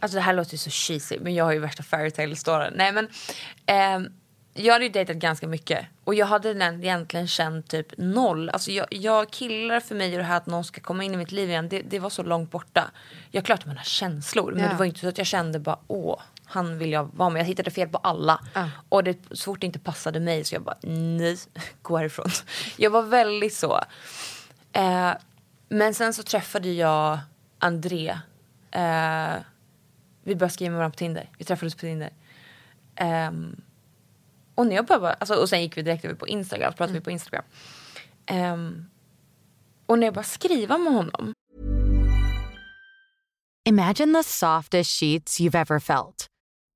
D: Alltså det här låter ju så cheesy men jag har ju värsta fairytale storyn. Nej men ehm, jag hade ju dejtat ganska mycket och jag hade egentligen känt typ noll. Alltså jag, jag killar för mig och det här att någon ska komma in i mitt liv igen det, det var så långt borta. Jag klart man har känslor men
C: Ja.
D: det var inte så att jag kände bara åh han vill jag vara med. Jag hittade fel på alla.
C: Ja.
D: Och det, så fort det inte passade mig så jag bara nej, *laughs* gå härifrån. Jag var väldigt så. Eh, men sen så träffade jag André. Eh, vi började skriva med varandra på Tinder. Vi träffades på Tinder. Ehm, och när jag bara, alltså, och sen gick vi direkt över på Instagram, pratade vi på Instagram. Ehm, och när jag bara skriva med honom.
F: Imagine the softest sheets you've ever felt.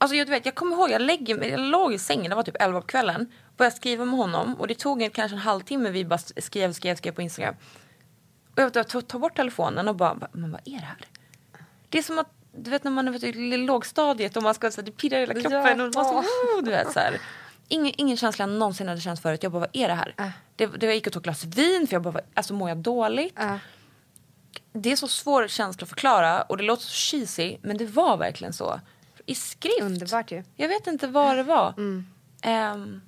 D: alltså jag vet, jag kommer ihåg, jag, lägger, mig- jag låg i sängen, det var typ 11 på kvällen. Började skriva med honom och det tog en, kanske en halvtimme, vi bara skrev, skrev, skrev på Instagram. Och jag tog bort telefonen och bara, men vad är det här? Det är som att, du vet när man är vet, i lågstadiet och man ska, så, här, det pirrar i hela kroppen och man oh, du vet så här. Ingen, ingen känsla jag någonsin hade känt förut. Jag bara, vad är det här? Det, det, jag gick och tog ett glas vin för jag bara, alltså mår jag dåligt? Det är så svår känsla att förklara och det låter så cheesy men det var verkligen så. I skrift.
C: Underbart ju.
D: Jag vet inte vad det var. Ehm,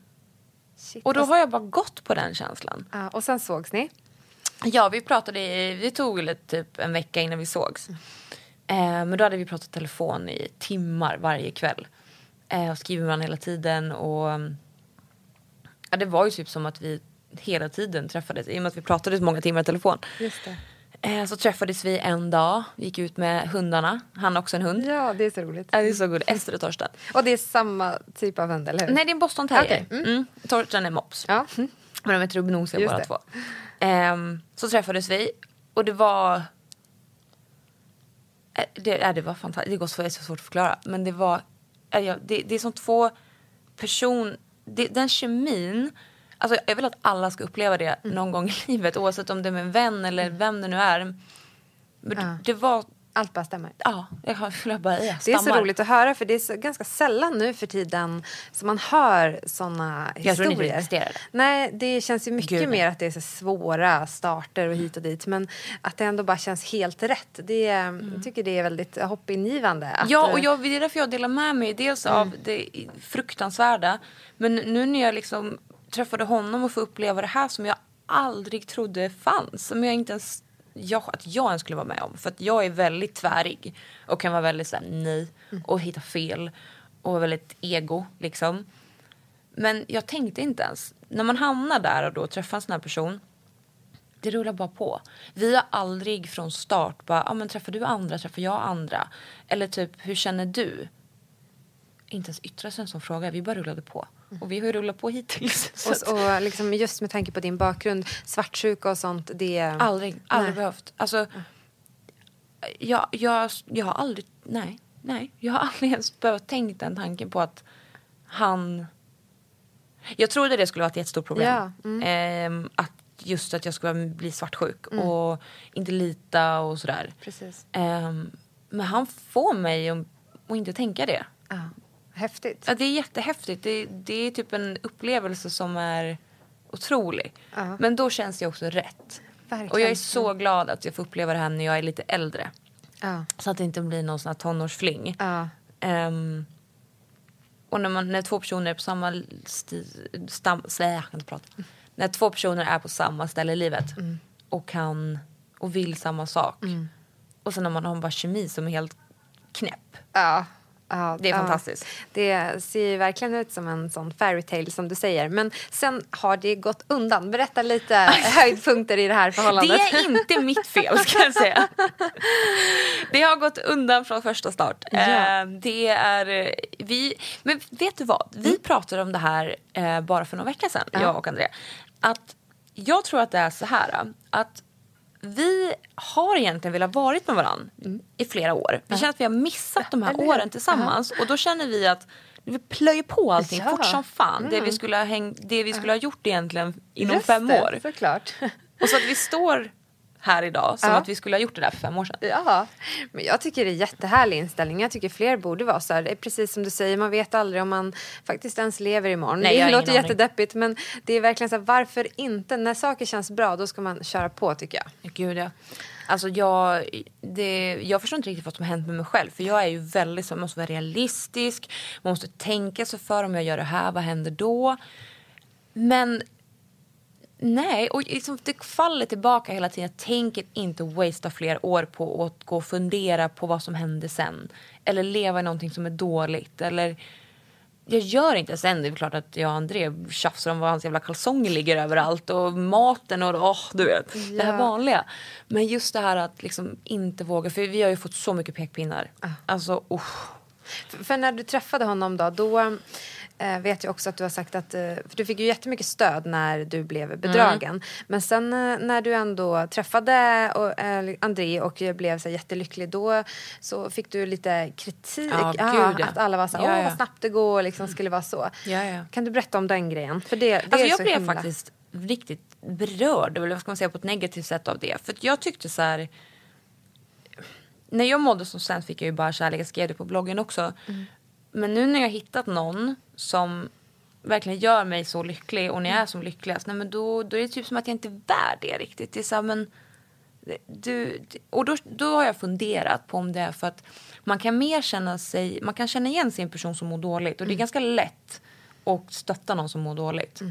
C: Shit,
D: och då har jag bara gått på den känslan.
C: Ja, och sen sågs ni.
D: Ja, vi pratade i, vi tog väl typ en vecka innan vi sågs. Eh, men då hade vi pratat telefon i timmar varje kväll. Eh, och med varandra hela tiden och mm, ja, det var ju typ som att vi hela tiden träffades i och med att vi pratade så många timmar i telefon.
C: Just det.
D: Eh, så träffades vi en dag, vi gick ut med hundarna. Han har också en hund.
C: Ja, det är så roligt.
D: Ja, det är så god. Ester och Torsten.
C: Och det är samma typ av hund, eller hur?
D: Nej, det är en boston terrier.
C: Okej,
D: Mm. Torsten är mops.
C: Ja. Mm. *laughs*
D: Men de är trubbnosiga båda
C: det.
D: två. Ehm, så träffades vi och det var... Eh, Det, äh, det var fantastiskt. Det går är så svårt att förklara. Men det var... äh, ja, det, det är som två person... Det, den kemin... Alltså jag vill att alla ska uppleva det
C: Mm.
D: någon gång i livet. Oavsett om det är med en vän eller vem det nu är. Men
C: Ja.
D: det, var...
C: Allt bara stämmer.
D: Ja, jag bara... Jag
C: Det är så roligt att höra för det är så, ganska sällan nu för tiden som man hör såna
D: Jag tror ni
C: historier.
D: existerade.
C: Nej, det känns ju mycket
D: Gud,
C: mer att det är så svåra starter och hit och dit. Men att det ändå bara känns helt rätt. Det, är- Jag tycker det är väldigt hoppingivande. Att,
D: Mm. Ja, och
C: eh,
D: jag, det är därför jag delar med mig. Dels av det fruktansvärda. Men nu när jag liksom träffade honom och får uppleva det här som jag aldrig trodde fanns. Som jag inte ens... Jag, att jag ens skulle vara med om. För att jag är väldigt tvärig. Och kan vara väldigt såhär nej. Och hitta fel. Och väldigt ego liksom. Men jag tänkte inte ens. När man hamnar där och då träffar en sån här person. Det rullar bara på. Vi har aldrig från start bara, ah, men träffar du andra, träffar jag andra? Eller typ, hur känner du? Inte ens yttra sig en sån fråga, vi bara rullade på. Och vi har ju rullat på hittills. *laughs*
C: Och, och liksom just med tanke på din bakgrund, svartsjuka och sånt. Det,
D: aldrig, aldrig
C: Nej.
D: behövt. Alltså, jag, jag, jag har aldrig, nej, nej. Jag har aldrig ens behövt tänkt den tanken på att han... Jag trodde det skulle vara ett jättestort problem.
C: Ja, mm.
D: Ehm, att just att jag skulle bli svartsjuk och inte lita och sådär.
C: Precis.
D: Ehm, men han får mig att, inte tänka det.
C: Häftigt.
D: Ja, det är jättehäftigt. Det, det är typ en upplevelse som är otrolig.
C: Ja.
D: Men då känns det också rätt.
C: Verkligen.
D: Och jag är så glad att jag får uppleva det här när jag är lite äldre.
C: Ja.
D: Så att det inte blir någon sån här tonårsfling.
C: Ja.
D: Ehm, Och när, man, när två personer är på samma sti, stam, nej, jag kan inte prata. När två personer är på samma ställe i livet
C: Mm.
D: och kan och vill samma sak. Och sen när man har bara kemi som är helt knäpp.
C: Ja. Ja,
D: Det är
C: ja.
D: fantastiskt.
C: Det ser ju verkligen ut som en sån fairytale som du säger. Men sen har det gått undan. Berätta lite *laughs* höjdpunkter i det här
D: Det
C: förhållandet.
D: är inte mitt fel ska jag säga. *laughs* Det har gått undan från första start.
C: Ja.
D: Eh, Det är eh, vi, men vet du vad? Vi pratade om det här eh, bara för några veckor sedan, jag och Andrea. Att jag tror att det är så här att vi har egentligen velat varit med varandra i flera år. Vi känner att vi har missat de här åren tillsammans och då känner vi att vi plöjer på allting
C: Ja.
D: fort som fan. Det, vi skulle ha häng, det vi skulle ha gjort egentligen inom
C: Just
D: fem
C: det,
D: år.
C: Såklart.
D: Och så att vi står här idag som
C: Ja.
D: att vi skulle ha gjort det där för fem år sedan.
C: Ja, men jag tycker det är jättehärlig inställning. Jag tycker fler borde vara så här. Det är precis som du säger, man vet aldrig om man faktiskt ens lever imorgon.
D: Nej,
C: det låter jättedeppigt men det är verkligen så här, varför inte? När saker känns bra då ska man köra på tycker jag.
D: Gud ja. Alltså jag, det, jag förstår inte riktigt vad som har hänt med mig själv. För jag är ju väldigt så, man måste vara realistisk. Man måste tänka sig för om jag gör det här, vad händer då? Men nej, och liksom, det faller tillbaka hela tiden. Jag tänker inte wastea fler år på att gå och fundera på vad som händer sen. Eller leva i någonting som är dåligt. Eller jag gör inte sen. Det är klart att jag och André tjafsar om var hans jävla kalsonger ligger överallt och maten och åh, du vet. Det här
C: Ja.
D: vanliga. Men just det här att liksom inte våga, för vi har ju fått så mycket pekpinnar. Alltså, usch.
C: För, för när du träffade honom då, då eh, vet jag också att du har sagt att, eh, för du fick ju jättemycket stöd när du blev bedragen.
D: Mm.
C: Men sen eh, när du ändå träffade och, eh, André och blev så här jättelycklig då så fick du lite kritik.
D: Ja,
C: Ja,
D: gud, ja.
C: Att alla var så här,
D: Ja,
C: åh vad snabbt det går och liksom skulle vara så. Kan du berätta om den grejen? För det, det
D: Alltså jag blev
C: himla...
D: faktiskt riktigt berörd, eller vad ska man säga, på ett negativt sätt av det. För jag tyckte så här... När jag mådde som sämst fick jag ju bara kärlek, jag skrev det på bloggen också. Men nu när jag har hittat någon som verkligen gör mig så lycklig och när jag är som lyckligast, nej men då, då är det typ som att jag inte är värd det riktigt. Det är så här, men... Du, och då, då har jag funderat på om det är för att man kan mer känna sig, man kan känna igen sig i en person som mår dåligt och det är ganska lätt att stötta någon som mår dåligt.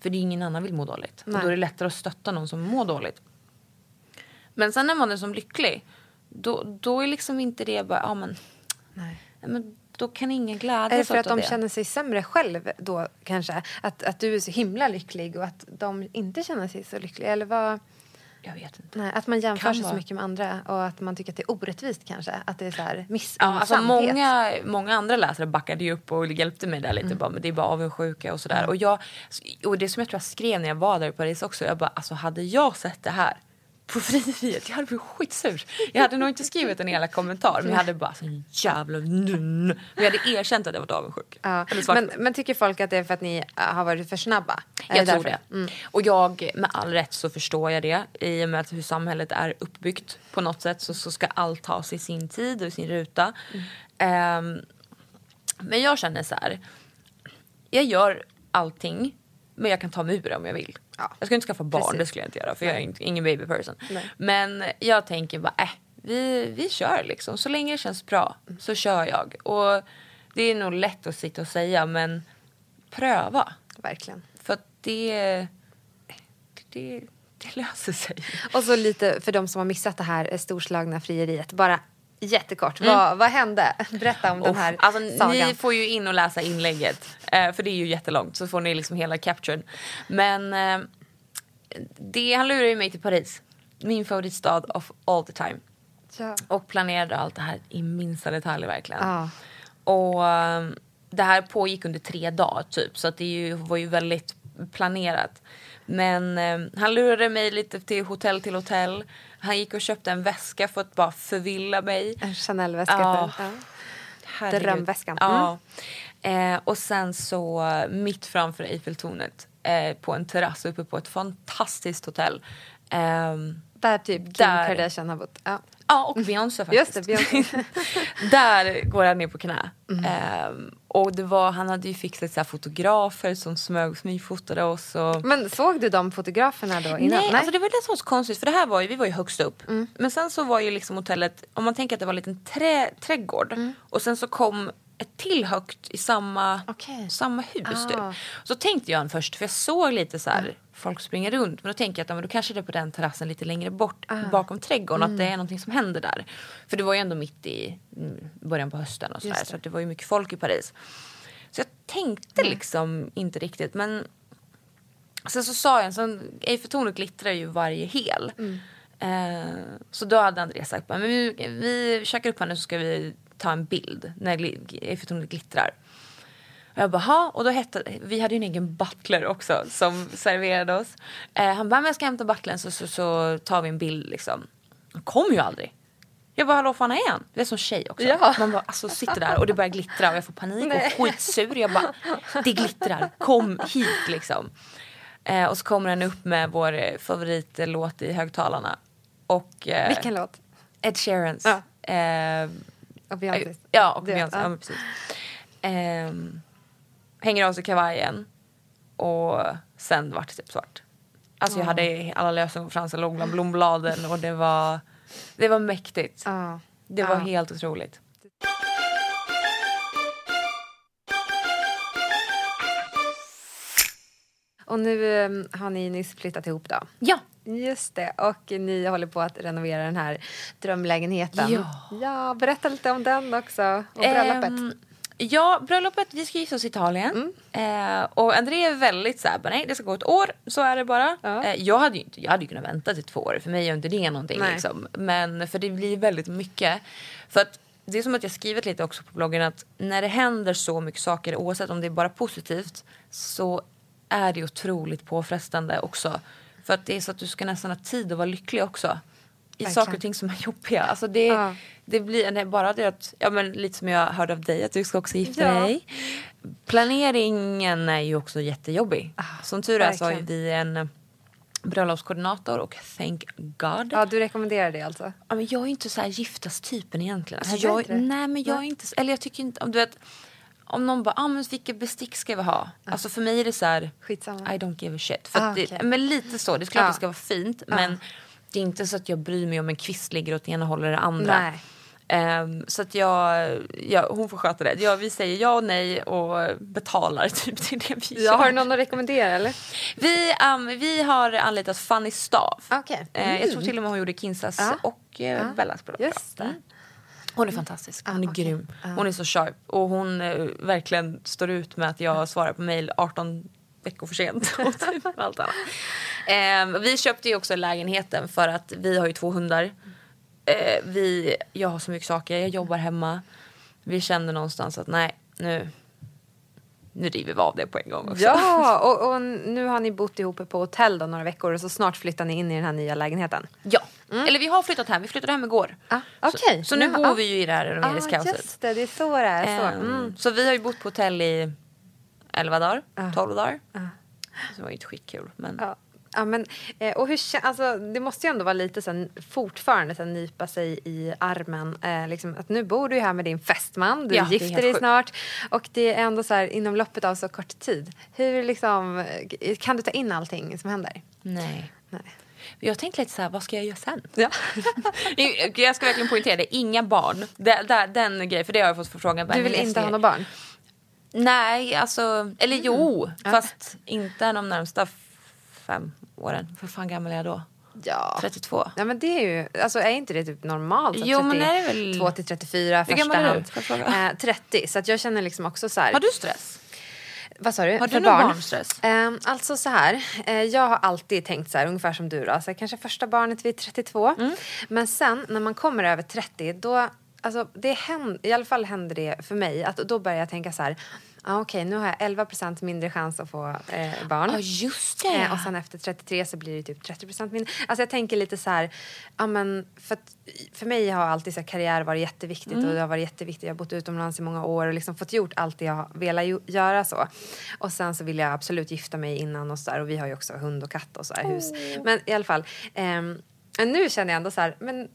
D: För det är ingen annan vill må dåligt. Och då är det lättare att stötta någon som mår dåligt. Men sen när man är som lycklig, då, då är liksom inte det bara, ja men,
C: nej,
D: men då kan ingen
C: Är det
D: glädjas
C: för att
D: åt
C: de
D: det.
C: känner sig sämre själv då kanske? Att, att du är så himla lycklig och att de inte känner sig så lyckliga? Eller vad?
D: Jag vet inte.
C: Nej, att man jämför
D: Kan
C: sig så
D: vara.
C: mycket med andra och att man tycker att det är orättvist kanske. Att det är så här miss
D: Ja, alltså många, många andra läsare backade ju upp och hjälpte mig där lite.
C: Mm.
D: Bara, men det är bara avundsjuka och sådär. Och, jag, och det som jag tror jag skrev när jag var där i Paris också. Jag bara, alltså hade jag sett det här på frieriet, jag hade blivit skitsur. Jag hade nog inte skrivit en hela kommentar men jag hade bara, så jävla nun. Men jag hade erkänt att jag varit avundsjuk.
C: Ja. Men, men tycker folk att det är för att ni har varit för snabba? Är
D: Jag tror
C: därför? Mm.
D: det. Och jag, med all rätt så förstår jag det. I och med att hur samhället är uppbyggt på något sätt så, så ska allt ta sig sin tid och sin ruta.
C: Mm.
D: Ehm, men jag känner så här. Jag gör allting men jag kan ta mig ur det om jag vill.
C: Ja.
D: Jag ska inte skaffa barn,
C: Precis.
D: det skulle jag inte göra för jag är
C: Nej.
D: inte- ingen baby person.
C: Nej.
D: Men jag tänker bara, äh, vi, vi kör liksom. Så länge det känns bra så kör jag. Och det är nog lätt att sitta och säga men pröva.
C: Verkligen.
D: För att det, det, det löser sig.
C: Och så lite för de som har missat det här storslagna frieriet. Bara jättekort. Vad, vad hände? *laughs* Berätta om den här
D: Mm. Alltså,
C: sagan.
D: ni får ju in och läsa inlägget. Eh, för det är ju jättelångt. Så får ni liksom hela capturen. Men eh, det, han lurade ju mig till Paris. Min favoritstad of all the time.
C: Ja.
D: Och planerade allt det här i minsta detalj verkligen.
C: Ja.
D: Och eh, det här pågick under tre dagar typ. Så att det ju, var ju väldigt planerat. Men han lurade mig lite till hotell till hotell. Han gick och köpte en väska för att bara förvilla mig.
C: En Chanel-väska.
D: Ja.
C: för- Ja. Drömväskan.
D: Ja. Eh, och sen så eh, mitt framför Eiffeltornet eh, på en terrass uppe på ett fantastiskt hotell. Ehm,
C: Där typ Kim
D: Där.
C: Kardashian har bott. Ja.
D: Ja, och Beyoncé faktiskt.
C: Just det, Beyoncé. *laughs*
D: Där går han ner på knä. Ehm, och det var, han hade ju fixat så fotografer som smygfotade oss. Och...
C: Men såg du de fotograferna då innan?
D: Nej, Alltså det var det som var så konstigt för det här var ju, vi var ju högst upp. Men sen så var ju liksom hotellet, om man tänker att det var en liten trä, trädgård och sen så kom ett till högt i samma,
C: Okej.
D: samma hus. Typ.
C: Ah.
D: Så tänkte jag först, för jag såg lite så här, folk springer runt. Men då tänker jag att men då kanske det är på den terrassen lite längre bort
C: Ah.
D: bakom trädgården. Att det
C: Mm.
D: är någonting som händer där. För det var ju ändå mitt i mm, början på hösten och så, där, så det var ju mycket folk i Paris. Så jag tänkte liksom inte riktigt. Men sen så sa jag, Eiffeltornet glittrar ju varje hel. Eh, så då hade Andreas sagt, men vi, vi käkar upp här nu så ska vi ta en bild när Eiffeltornet glittrar. Och jag bara, "Ha?" och då hette, vi hade ju en egen butler också som serverade oss. Eh, han bara, men jag ska hämta butlern så, så, så tar vi en bild liksom. Han kom ju aldrig. Jag bara, hallå fan är han? Det är som tjej också.
C: Ja.
D: Man bara, alltså sitter där och det börjar glittra och jag får panik och skitsur. Jag bara, det glittrar, kom hit liksom. Eh, och så kommer han upp med vår eh, favoritlåt i högtalarna. Och, eh,
C: Vilken låt?
D: Ed Sheerans.
C: Ja.
D: Eh,
C: Och Beyoncé.
D: Ja, och Beyoncé.
C: ja.
D: Precis. Ehm, hänger av sig kavajen och sen vart det typ svart. Alltså jag hade alla lösenfransar låg bland blombladen och det var, det var mäktigt. Det var helt otroligt.
C: Och nu eh, har ni nyss flyttat ihop då?
D: Ja.
C: Just det, och ni håller på att renovera den här drömlägenheten.
D: Ja.
C: ja berätta lite om den också, och bröllopet.
D: Ehm, ja, bröllopet, vi ska gifta oss i Italien. Eh, och André är väldigt så här, nej det ska gå ett år, så är det bara.
C: Ja.
D: Eh, jag, hade ju inte, jag hade ju kunnat vänta till två år, för mig gör inte det någonting. Liksom. Men för det blir väldigt mycket. För att det är som att jag skrivit lite också på bloggen att när det händer så mycket saker, oavsett om det är bara positivt, så är det otroligt påfrestande också. För att det är så att du ska nästan ha tid att vara lycklig också. I
C: Verkligen.
D: saker och ting som är jobbiga. Alltså det,
C: Ja.
D: det blir nej, bara det att, ja men lite som jag hörde av dig att du ska också gifta
C: Ja.
D: dig. Planeringen är ju också jättejobbig. som tur är så har
C: Ah,
D: vi en bröllopskoordinator och thank God.
C: Ja, du rekommenderar det alltså?
D: Ja, men jag är inte så här giftastypen egentligen. Alltså, jag, nej men jag är inte, eller jag tycker inte, om du vet om någon bara, ah, men vilket bestick ska vi ha? Alltså för mig är det så här,
C: Skitsamma.
D: I don't give a shit. För
C: Ah,
D: att det. Men lite så, det är klart
C: Ja.
D: det ska vara fint men det är inte så att jag bryr mig om en kvist ligger åt ena hållet eller andra. Ehm, så att jag, ja, hon får sköta det. Ja, vi säger ja och nej och betalar *laughs* typ till det vi
C: Ja,
D: gör.
C: har du någon att rekommendera eller?
D: Vi, um, vi har anlitat Fanny Stav.
C: Okej.
D: Eh, jag tror till och med hon gjorde Kinsas och eh, Bellas bröllop. Hon är fantastisk. Hon är
C: okej.
D: grym. Hon är så sharp. Och hon eh, verkligen står ut med att jag svarar på mail 18 veckor för sent. *laughs* och typ allt annat. Eh, vi köpte ju också lägenheten för att vi har ju två hundar. Eh, vi, jag har så mycket saker. Jag jobbar hemma. Vi kände någonstans att nej, nu, nu river vi av det på en gång också.
C: Ja, *laughs* och, och nu har ni bott ihop på hotell då några veckor och så snart flyttar ni in i den här nya lägenheten.
D: Ja. Eller vi har flyttat hem. Vi flyttade hem igår.
C: Ah, okej.
D: Så, så nu
C: Nu-
D: bor
C: ah.
D: vi ju i det här
C: Ja,
D: renoveringskaoset.
C: just det, det är så det är. Så.
D: Ehm,
C: Mm.
D: så vi har ju bott på hotell i 11 dagar,
C: Ah.
D: 12 dagar. Så det var ju inte skitkul. Men
C: Ja. Men, eh, och hur, alltså, det måste ju ändå vara lite så här, fortfarande så här, nypa sig i armen. Eh, liksom, att nu bor du här med din fästman, du
D: Ja,
C: gifter dig snart. Och det är ändå så här inom loppet av så kort tid. Hur liksom, eh, kan du ta in allting som händer?
D: nej.
C: Nej.
D: Jag tänkte lite så här, vad ska jag göra sen?
C: Ja. *laughs*
D: jag ska verkligen poängtera det, inga barn. Det, där, den grejen, för det har jag fått förfrågan.
C: Du vill inte ha några barn?
D: Nej, alltså, eller
C: Mm.
D: jo, fast inte de närmsta fem åren. Hur fan gammal är jag då?
C: Ja.
D: 32.
C: Ja men det är ju, alltså är inte det typ normalt? Så
D: Jo, men är det väl-
C: 32 till 34
D: Hur
C: första hand. Eh, 30, så att jag känner liksom också så här.
D: Har du stress?
C: Vad sa du?
D: Har du
C: För
D: någon
C: barn?
D: barnstress?
C: Eh, alltså så här, eh, jag har alltid tänkt så här, ungefär som du då. Alltså, kanske första barnet vid 32.
D: Mm.
C: Men sen när man kommer över 30, då, alltså det händer, i alla fall händer det för mig, att då börjar jag tänka så här, ah, okej nu har jag 11% mindre chans att få eh, barn.
D: Ja, just det.
C: Eh, och sen efter 33 så blir det typ 30% mindre. Alltså jag tänker lite så här, men för, att, för mig har alltid så här, karriär varit jätteviktigt och det har varit jätteviktigt. Jag har bott utomlands i många år och liksom fått gjort allt det jag har velat göra så. Och sen så vill jag absolut gifta mig innan och så där. Och vi har ju också hund och katt och så här hus. Men i alla fall, men nu känner jag ändå så här, men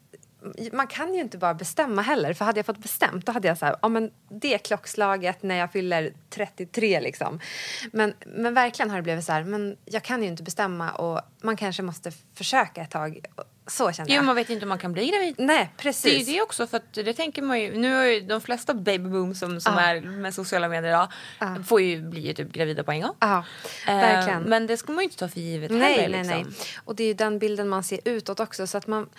C: man kan ju inte bara bestämma heller. För hade jag fått bestämt då hade jag så här, ja men det klockslaget när jag fyller 33 liksom. Men, men verkligen har det blivit så här, men jag kan ju inte bestämma och man kanske måste försöka ett tag. Så känner
D: Jo,
C: jag.
D: man vet inte om man kan bli gravid.
C: Nej,
D: Det är ju
C: precis.
D: det också för det tänker man ju. Nu har ju de flesta babyboom som, som
C: Ja.
D: är med sociala medier idag
C: Ja.
D: får ju bli typ gravida på en gång.
C: Ja,
D: Eh,
C: verkligen.
D: Men det ska man ju inte ta för givet
C: Nej,
D: heller.
C: nej,
D: liksom.
C: nej. Och det är ju den bilden man ser utåt också. Så att man,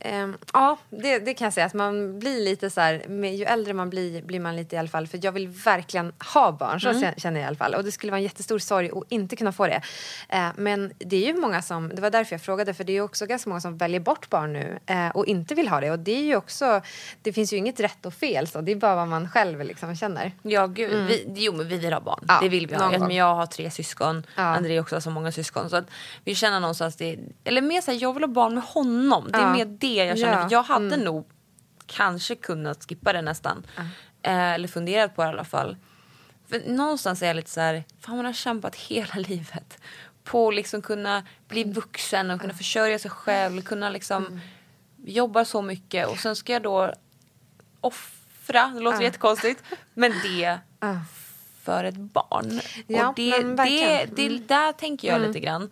C: ehm, ja, det, det kan jag säga. Att man blir lite så här, med, ju äldre man blir, blir man lite i alla fall. För jag vill verkligen ha barn, så
D: Mm.
C: känner jag i alla fall. Och det skulle vara en jättestor sorg att inte kunna få det. Eh, men det är ju många som, det var därför jag frågade. För det är ju också ganska många som väljer bort barn nu eh, och inte vill ha det. Och det är ju också, det finns ju inget rätt och fel. Så det är bara vad man själv liksom känner.
D: Ja, gud. Vi, jo, men vi vill ha barn.
C: Ja,
D: det vill vi ha.
C: någon
D: Ja,
C: gång.
D: Men jag har tre syskon.
C: Ja.
D: André också har så många syskon. Så att vi känner någonstans det. Eller mer så här, jag vill ha barn med honom. Det är
C: Ja.
D: mer det jag känner.
C: Ja. Mm.
D: Jag hade nog kanske kunnat skippa det nästan. Eh, eller funderat på det i alla fall. För någonstans är jag lite så här, fan man har kämpat hela *laughs* livet på att liksom kunna bli vuxen och kunna försörja sig själv, kunna liksom
C: Mm.
D: jobba så mycket och sen ska jag då offra, det låter jättekonstigt, *laughs* men det för ett barn.
C: Ja,
D: och det, det, det, där tänker jag lite grann.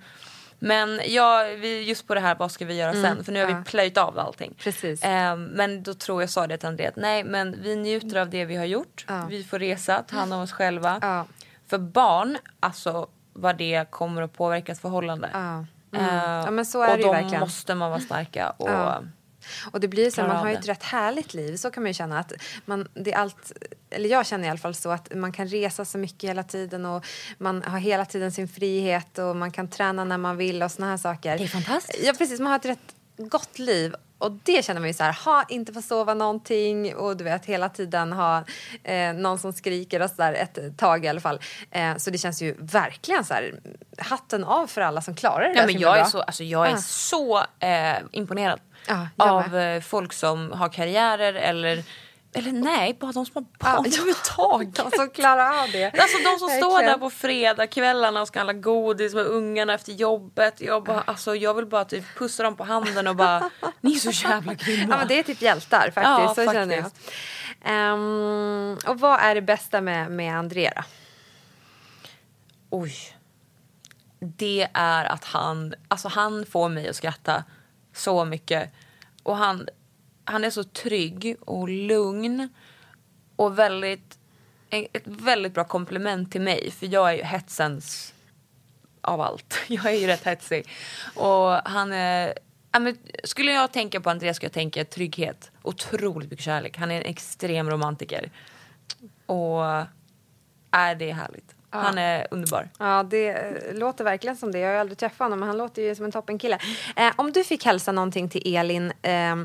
D: Men ja, vi, just på det här, vad ska vi göra sen? För nu har vi plöjt av allting.
C: Precis.
D: Ehm, men då tror jag sa det till André att nej men vi njuter av det vi har gjort. Vi får resa, ta hand om oss själva. För barn, alltså vad det kommer att påverka ett förhållande.
C: Ja. Mm.
D: Ehm,
C: Ja, men så är
D: och
C: det ju verkligen.
D: måste man vara starka. Och,
C: Ja. Och det blir så man har ju ett rätt härligt liv. Så kan man ju känna att man, det är allt, eller jag känner i alla fall så att man kan resa så mycket hela tiden och man har hela tiden sin frihet och man kan träna när man vill och såna här saker.
D: Det är fantastiskt.
C: Ja precis, man har ett rätt gott liv. Och det känner man ju så här, ha inte få sova någonting och du vet hela tiden ha eh, någon som skriker och så där ett tag i alla fall. Eh, så det känns ju verkligen så här, hatten av för alla som klarar det
D: Ja, men jag är
C: bra.
D: så, alltså, jag är
C: Ah.
D: så eh, imponerad
C: Ja,
D: av
C: med.
D: eh, folk som har karriärer eller, eller nej, bara de som har barn *laughs* överhuvudtaget.
C: De som klarar av det.
D: Alltså de som står där på fredagskvällarna och ska handla godis med ungarna efter jobbet. Jag, bara, alltså, jag vill bara typ pussa dem på handen och bara, ni är så jävla grymma.
C: Ja, men det är typ hjältar faktiskt.
D: Ja,
C: så
D: faktiskt.
C: känner jag. Ehm, och vad är det bästa med, med André då?
D: Oj. Det är att han, alltså han får mig att skratta så mycket. Och han, han är så trygg och lugn. Och väldigt, ett väldigt bra komplement till mig. För jag är ju hetsens av allt. *laughs* Jag är ju rätt hetsig. Och han är... Ja, men skulle jag tänka på Andreas skulle jag tänka trygghet. Otroligt mycket kärlek. Han är en extrem romantiker. Och är det är härligt. Han är underbar.
C: Ja, det eh, låter verkligen som det. Jag har aldrig träffat honom, men han låter ju som en toppenkille. Eh, om du fick hälsa någonting till Elin, eh,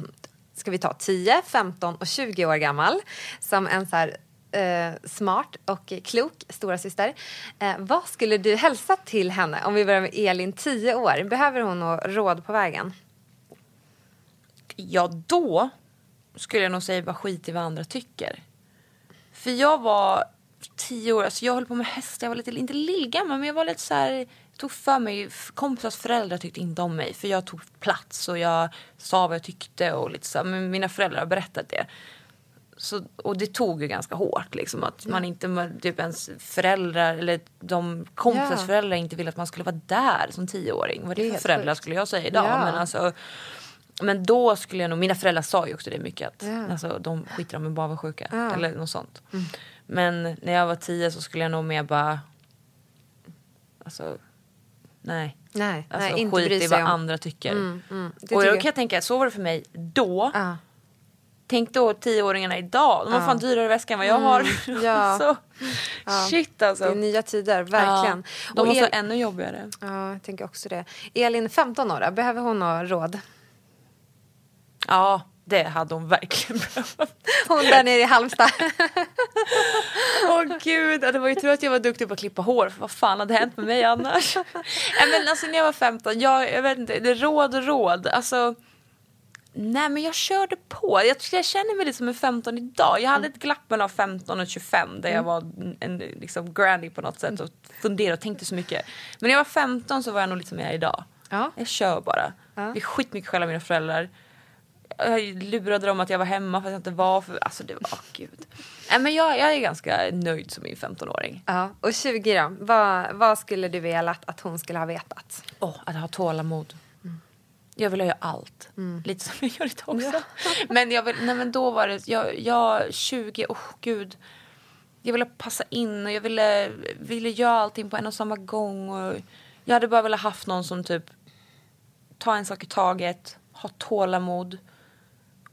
C: ska vi ta 10, 15 och 20 år gammal, som en så här eh, smart och klok stora syster. Eh, vad skulle du hälsa till henne om vi börjar med Elin, 10 år? Behöver hon något råd på vägen?
D: Ja, då skulle jag nog säga bara skit i vad andra tycker. För jag var tio år, alltså jag höll på med hästar, jag var lite, inte lillgammal men jag var lite så här, jag tog för mig, kompisars föräldrar tyckte inte om mig för jag tog plats och jag sa vad jag tyckte och lite så här, men mina föräldrar har berättat det. Så, och det tog ju ganska hårt liksom att man inte, typ ens föräldrar eller de kompisars
C: Ja.
D: föräldrar inte ville att man skulle vara där som tioåring. Vad
C: Det är
D: för föräldrar skulle jag säga idag?
C: Ja.
D: Men alltså men då skulle jag nog, mina föräldrar sa ju också det mycket att
C: Ja.
D: alltså, de skiter om en bara var sjuka.
C: Ja.
D: Eller något sånt. Men när jag var tio så skulle jag nog mer bara, alltså nej.
C: Nej,
D: Alltså
C: nej inte
D: skit i vad
C: om.
D: andra tycker.
C: Mm, mm.
D: Och
C: tycker
D: jag
C: jag-
D: kan tänka, så var det för mig då.
C: Ja.
D: Tänk då tioåringarna idag, de har
C: Ja.
D: fan dyrare väska än vad jag har. *laughs*
C: Ja.
D: så,
C: Ja.
D: Shit alltså.
C: Det är nya tider, verkligen.
D: Ja, de
C: Och
D: måste
C: El-
D: vara ännu jobbigare.
C: Ja, jag tänker också det. Elin, 15 år, då? behöver hon något råd?
D: Ja, det hade hon verkligen behövt.
C: Hon där nere i Halmstad. *laughs*
D: Åh gud, det var ju tur att jag var duktig på att klippa hår för vad fan hade hänt med mig annars? *laughs* Nej, men alltså när jag var 15, jag, jag vet inte, det är råd och råd. Alltså, nej men jag körde på. Jag, jag känner mig lite som en 15 idag. Jag hade ett glapp mellan 15 och 25 där jag var en, liksom granny på något sätt och funderade och tänkte så mycket. Men när jag var 15 så var jag nog lite som jag är idag.
C: Ja.
D: Jag kör bara.
C: Ja.
D: Vi är skitmycket skäll av mina föräldrar. Jag lurade dem att jag var hemma fast jag inte var. För, alltså det var, oh, gud. Nej, men jag, jag är ganska nöjd som min 15-åring.
C: Ja, och 20 då? Vad, vad skulle du vilja att, hon skulle ha vetat?
D: Oh, att ha tålamod. Jag vill göra allt. Lite som jag gör idag också. *laughs* Men, jag vill, nej, men då var det, jag, jag 20, åh oh, gud. Jag ville passa in och jag ville, ville göra allting på en och samma gång. Och jag hade bara velat haft någon som typ ta en sak i taget, ha tålamod.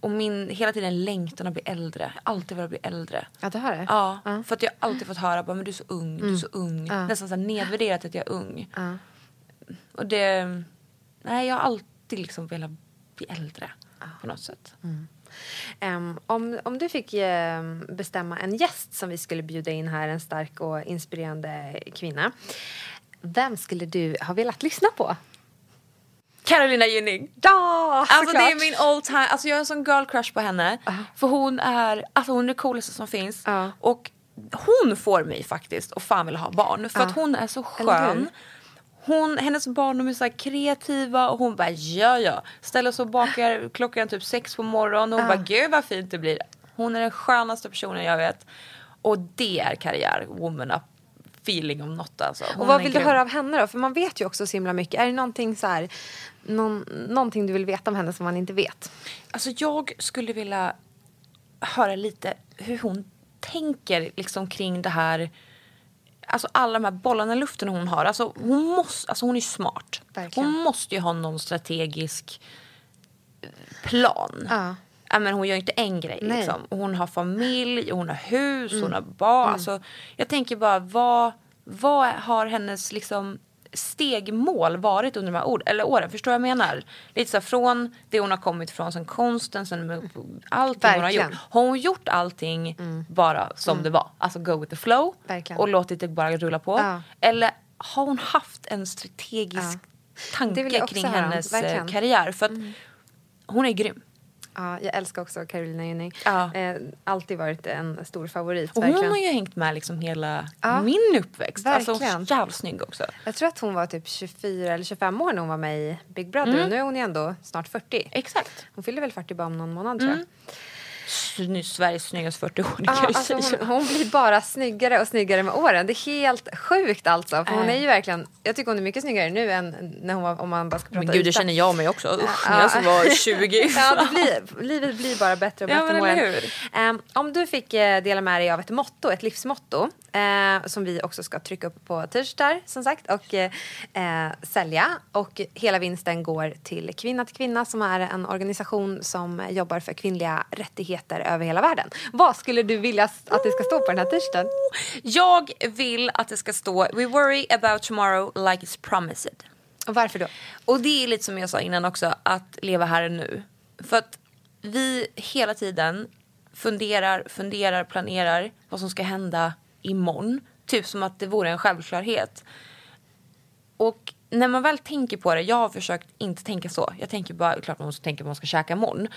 D: Och min hela tiden längtan att bli äldre. Jag har alltid velat bli äldre.
C: Ja, det har det?
D: Ja, för att jag har alltid fått höra bara, men du är så ung, du är så ung.
C: Ja.
D: Nästan så nedvärderat att jag är ung.
C: Ja.
D: Och det... Nej, jag har alltid liksom velat bli äldre på något sätt.
C: Ehm, om, om du fick ehm, bestämma en gäst som vi skulle bjuda in här, en stark och inspirerande kvinna. Vem skulle du ha velat lyssna på?
D: Carolina Gynning.
C: Ja,
D: Alltså det är min all time, alltså jag har en sån girl crush på henne. För hon är, alltså hon är det coolaste som finns.
C: Ja.
D: Och hon får mig faktiskt att fan vilja ha barn. För
C: Ja.
D: att hon är så skön. Hon, hennes barn de är så kreativa och hon bara ja ja. Ställer sig och bakar klockan typ sex på morgonen och hon bara gud vad fint det blir. Hon är den skönaste personen jag vet. Och det är karriär, woman up feeling om något alltså. Hon
C: Och vad vill du höra av henne då? För man vet ju också så himla mycket. Är det någonting så här, någon, någonting du vill veta om henne som man inte vet?
D: Alltså jag skulle vilja höra lite hur hon tänker liksom kring det här. Alltså alla de här bollarna i luften hon har. Alltså hon, måste, alltså hon är smart.
C: Verkligen.
D: Hon måste ju ha någon strategisk eh, plan.
C: Ja.
D: Ja, men hon gör inte en grej. Liksom. Hon har familj, hon har hus, hon har barn. Alltså, jag tänker bara, vad, vad har hennes liksom, stegmål varit under de här ord, eller åren? Förstår du vad jag menar? Lite så här, från det hon har kommit från, sen konsten, sen allting hon har gjort. Har hon gjort allting bara som det var? Alltså go with the flow
C: Verkligen.
D: och låtit det bara rulla på?
C: Ja.
D: Eller har hon haft en strategisk
C: jag
D: tanke kring hennes eh,
C: verkligen.
D: karriär? För att hon är grym.
C: Ja, jag älskar också Carolina Gynning.
D: Ja.
C: Eh, alltid varit en stor favorit.
D: Och
C: verkligen.
D: hon har ju hängt med liksom hela
C: Ja.
D: min uppväxt. Alltså hon
C: Verkligen.
D: är snygg också.
C: Jag tror att hon var typ 24 eller 25 år när hon var med i Big Brother. Och nu är hon ju ändå snart 40.
D: Exakt.
C: Hon fyller väl 40 bara om någon månad tror jag.
D: Sveriges snyggaste 40-åring
C: Ja,
D: kan jag
C: alltså hon, hon blir bara snyggare och snyggare med åren. Det är helt sjukt alltså. För hon är ju verkligen, jag tycker hon är mycket snyggare nu än när hon var, om man bara ska prata
D: Men gud, det känner jag mig också. Usch,
C: Ja.
D: när jag som var 20.
C: Ja, *laughs* blir, livet blir bara bättre och
D: Ja,
C: bättre
D: men
C: med åren. Ehm, om du fick eh, dela med dig av ett motto, ett livsmotto eh, som vi också ska trycka upp på t-shirtar som sagt och eh, sälja och hela vinsten går till Kvinna till kvinna som är en organisation som jobbar för kvinnliga rättigheter över hela världen. Vad skulle du vilja att det ska stå på den här t-shirten?
D: Jag vill att det ska stå We worry about tomorrow like it's promised.
C: Och varför då?
D: Och det är lite som jag sa innan också, att leva här och nu. För att vi hela tiden funderar, funderar, planerar vad som ska hända imorgon. Typ som att det vore en självklarhet. Och när man väl tänker på det, jag har försökt inte tänka så. Jag tänker bara, klart man måste tänka på vad man ska käka imorgon.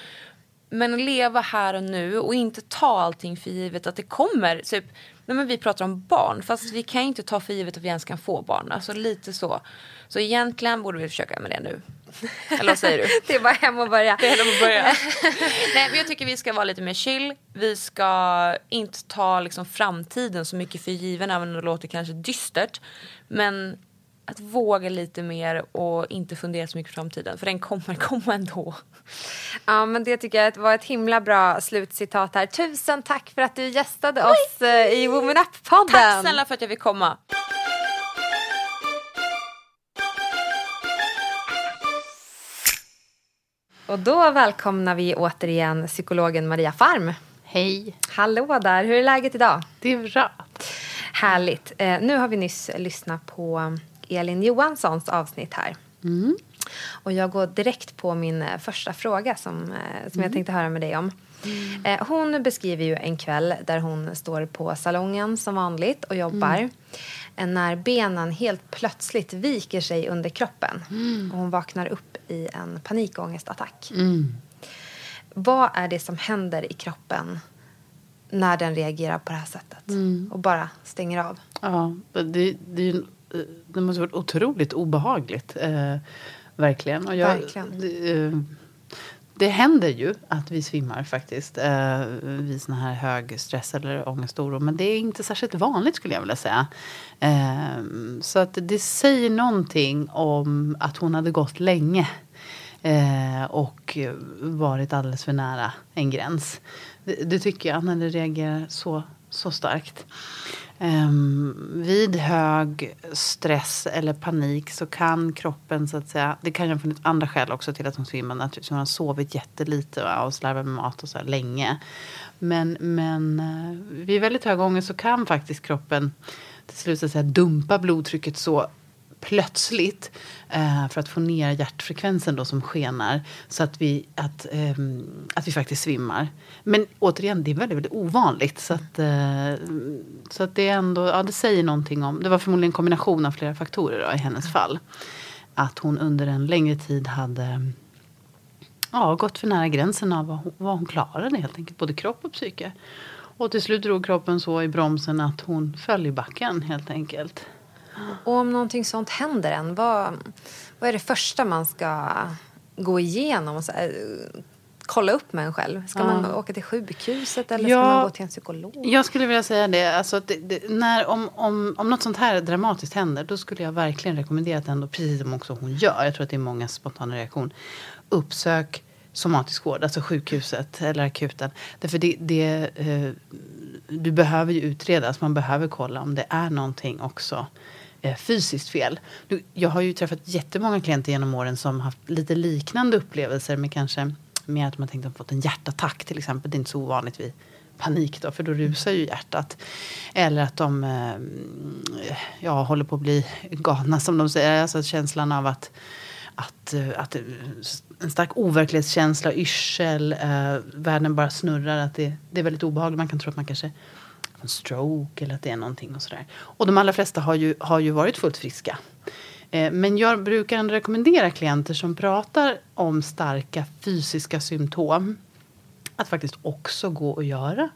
D: Men leva här och nu och inte ta allting för givet att det kommer. Typ, nej men vi pratar om barn, fast vi kan inte ta för givet att vi ens kan få barn. Alltså lite så. Så egentligen borde vi försöka med det nu. Eller vad säger du? *laughs*
C: Det är bara hem och börja.
D: Det är de att börja. *laughs* Nej, men jag tycker vi ska vara lite mer chill. Vi ska inte ta liksom framtiden så mycket för given, även om det låter kanske dystert. Men att våga lite mer och inte fundera så mycket på framtiden. För den kommer *laughs* komma ändå.
C: Ja, men det tycker jag var ett himla bra slutcitat här. Tusen tack för att du gästade oss eh, i Woman Up-podden.
D: Tack snälla för att jag fick komma.
C: Och då välkomnar vi återigen psykologen Maria Farm.
G: Hej.
C: Hallå där, hur är läget idag?
G: Det är bra.
C: Härligt. Eh, nu har vi nyss lyssnat på Elin Johanssons avsnitt här. Och jag går direkt på min eh, första fråga som, eh, som jag tänkte höra med dig om. Eh, hon beskriver ju en kväll där hon står på salongen som vanligt och jobbar. Eh, När benen helt plötsligt viker sig under kroppen. Och hon vaknar upp i en panikångestattack. Vad är det som händer i kroppen när den reagerar på det här sättet? Och bara stänger av.
G: Ja, det, det, är ju, eh, det måste ha varit otroligt obehagligt. Eh, verkligen. Och jag,
C: Verkligen.
G: Det, eh, det händer ju att vi svimmar faktiskt eh, vid sån här hög stress eller ångest och oro. Men det är inte särskilt vanligt skulle jag vilja säga. Eh, så att det säger någonting om att hon hade gått länge. Eh, och varit alldeles för nära en gräns. Det, det tycker jag när det reagerar så, så starkt. Um, vid hög stress eller panik så kan kroppen så att säga, det kan ju ha funnits andra skäl också till att hon svimmar naturligtvis. Hon har sovit jättelite och slarvat med mat och så länge. Men, men eh, vid väldigt hög ångest så kan faktiskt kroppen till slut så att säga, dumpa blodtrycket så plötsligt eh, för att få ner hjärtfrekvensen då som skenar så att vi, att, eh, att vi faktiskt svimmar. Men återigen, det är väldigt, väldigt ovanligt. Så, att, eh, så att det är ändå, ja det säger någonting om, det var förmodligen en kombination av flera faktorer då, i hennes fall. Att hon under en längre tid hade ja, gått för nära gränsen av vad hon, vad hon klarade helt enkelt, både kropp och psyke. Och till slut drog kroppen så i bromsen att hon föll i backen helt enkelt.
C: Och om någonting sånt händer en, vad, vad är det första man ska gå igenom? Och så här, kolla upp med en själv? Ska ja. man åka till sjukhuset eller ja, ska man gå till en psykolog?
G: Jag skulle vilja säga det. Alltså det, det, när, om, om, om något sånt här dramatiskt händer då skulle jag verkligen rekommendera att ändå, precis som också hon gör, jag tror att det är många spontana reaktion, uppsök somatisk vård, alltså sjukhuset eller akuten. Därför det, det, eh, du behöver ju utredas, man behöver kolla om det är någonting också eh, fysiskt fel. Jag har ju träffat jättemånga klienter genom åren som haft lite liknande upplevelser med kanske mer att man tänkt att de fått en hjärtattack till exempel. Det är inte så ovanligt vid panik då, för då rusar ju hjärtat. Eller att de eh, ja, håller på att bli galna som de säger. Alltså känslan av att, att, eh, att eh, en stark overklighetskänsla, yrsel, eh, världen bara snurrar. Att det, det är väldigt obehagligt. Man kan tro att man kanske en stroke eller att det är någonting och sådär. Och de allra flesta har ju, har ju varit fullt friska. Eh, men jag brukar ändå rekommendera klienter som pratar om starka fysiska symptom att faktiskt också gå och göra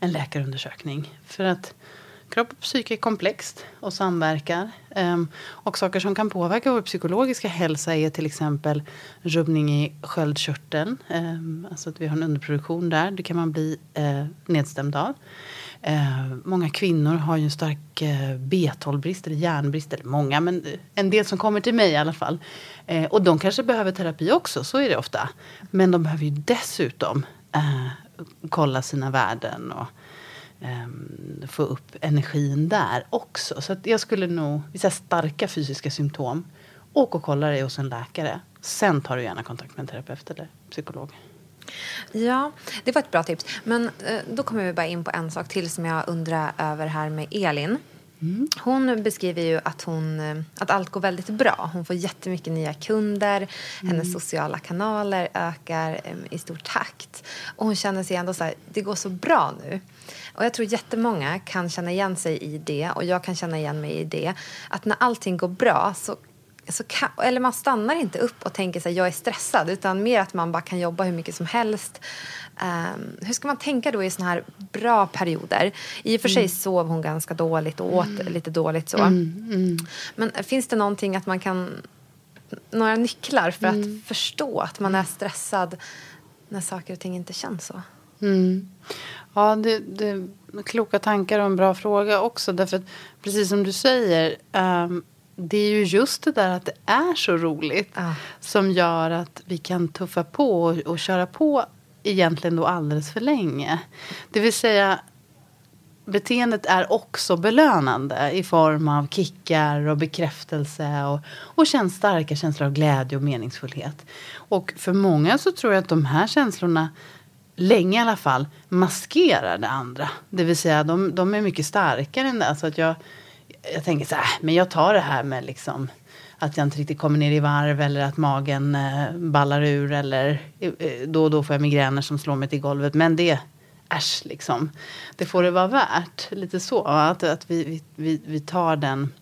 G: en läkarundersökning. För att kropp och psyke är komplext och samverkar. Ehm, och saker som kan påverka vår psykologiska hälsa är till exempel rubbning i sköldkörteln. Ehm, alltså att vi har en underproduktion där. Det kan man bli eh, nedstämd av. Eh, många kvinnor har ju en stark eh, B12-brist eller järnbrist. Eller många, men eh, en del som kommer till mig i alla fall. Eh, och de kanske behöver terapi också, så är det ofta. Men de behöver ju dessutom eh, kolla sina värden och ehm, få upp energin där också. Så jag skulle nog, vissa starka fysiska symptom, åk och kolla dig hos en läkare. Sen tar du gärna kontakt med en terapeut eller psykolog.
C: Ja, det var ett bra tips. Men eh, då kommer vi bara in på en sak till som jag undrar över här med Elin. Mm. Hon beskriver ju att, hon, eh, att allt går väldigt bra. Hon får jättemycket nya kunder. Mm. Hennes sociala kanaler ökar um, i stor takt. Och hon känner sig ändå så här, det går så bra nu. Och jag tror jättemånga kan känna igen sig i det och jag kan känna igen mig i det. Att när allting går bra så så kan, eller man stannar inte upp och tänker att jag är stressad utan mer att man bara kan jobba hur mycket som helst. Um, hur ska man tänka då i såna här bra perioder? I och för sig mm. sov hon ganska dåligt och åt mm. lite dåligt så. Mm. mm. Men finns det någonting att man kan, några nycklar för att mm. förstå att man är stressad när saker och ting inte känns så?
G: Ja, det, det kloka tankar och en bra fråga också. Därför att, precis som du säger, um, det är ju just det där att det är så roligt ah. som gör att vi kan tuffa på och, och köra på egentligen då alldeles för länge. Det vill säga beteendet är också belönande i form av kickar och bekräftelse och, och känns starka känslor av glädje och meningsfullhet. Och för många så tror jag att de här känslorna länge i alla fall maskerar det andra. Det vill säga de, de är mycket starkare än det. Så att jag, jag tänker så här, men jag tar det här med liksom att jag inte riktigt kommer ner i varv eller att magen eh, ballar ur eller eh, då och då får jag migräner som slår mig till golvet. Men det, äsch liksom. Det får det vara värt. Lite så. Att, att vi, vi, vi tar den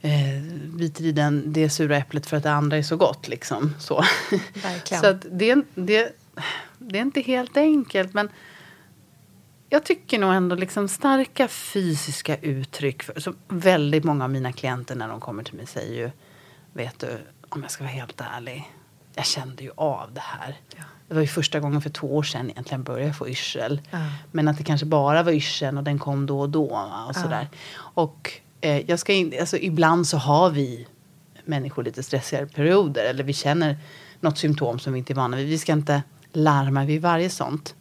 G: eh, biter i den, det sura äpplet för att det andra är så gott. Liksom. Så,
C: Verkligen. *laughs*
G: så det, det, det är inte helt enkelt. Men jag tycker nog ändå liksom starka fysiska uttryck. För, så väldigt många av mina klienter när de kommer till mig säger ju, vet du, om jag ska vara helt ärlig. jag kände ju av det här. Det var ju första gången för två år sedan egentligen började jag få yrsel. Men att det kanske bara var yrseln och den kom då och då. Och, sådär. och eh, jag ska in, alltså, ibland så har vi människor lite stressigare perioder. Eller vi känner något symptom som vi inte är vana vid. Vi ska inte larma vid varje sånt.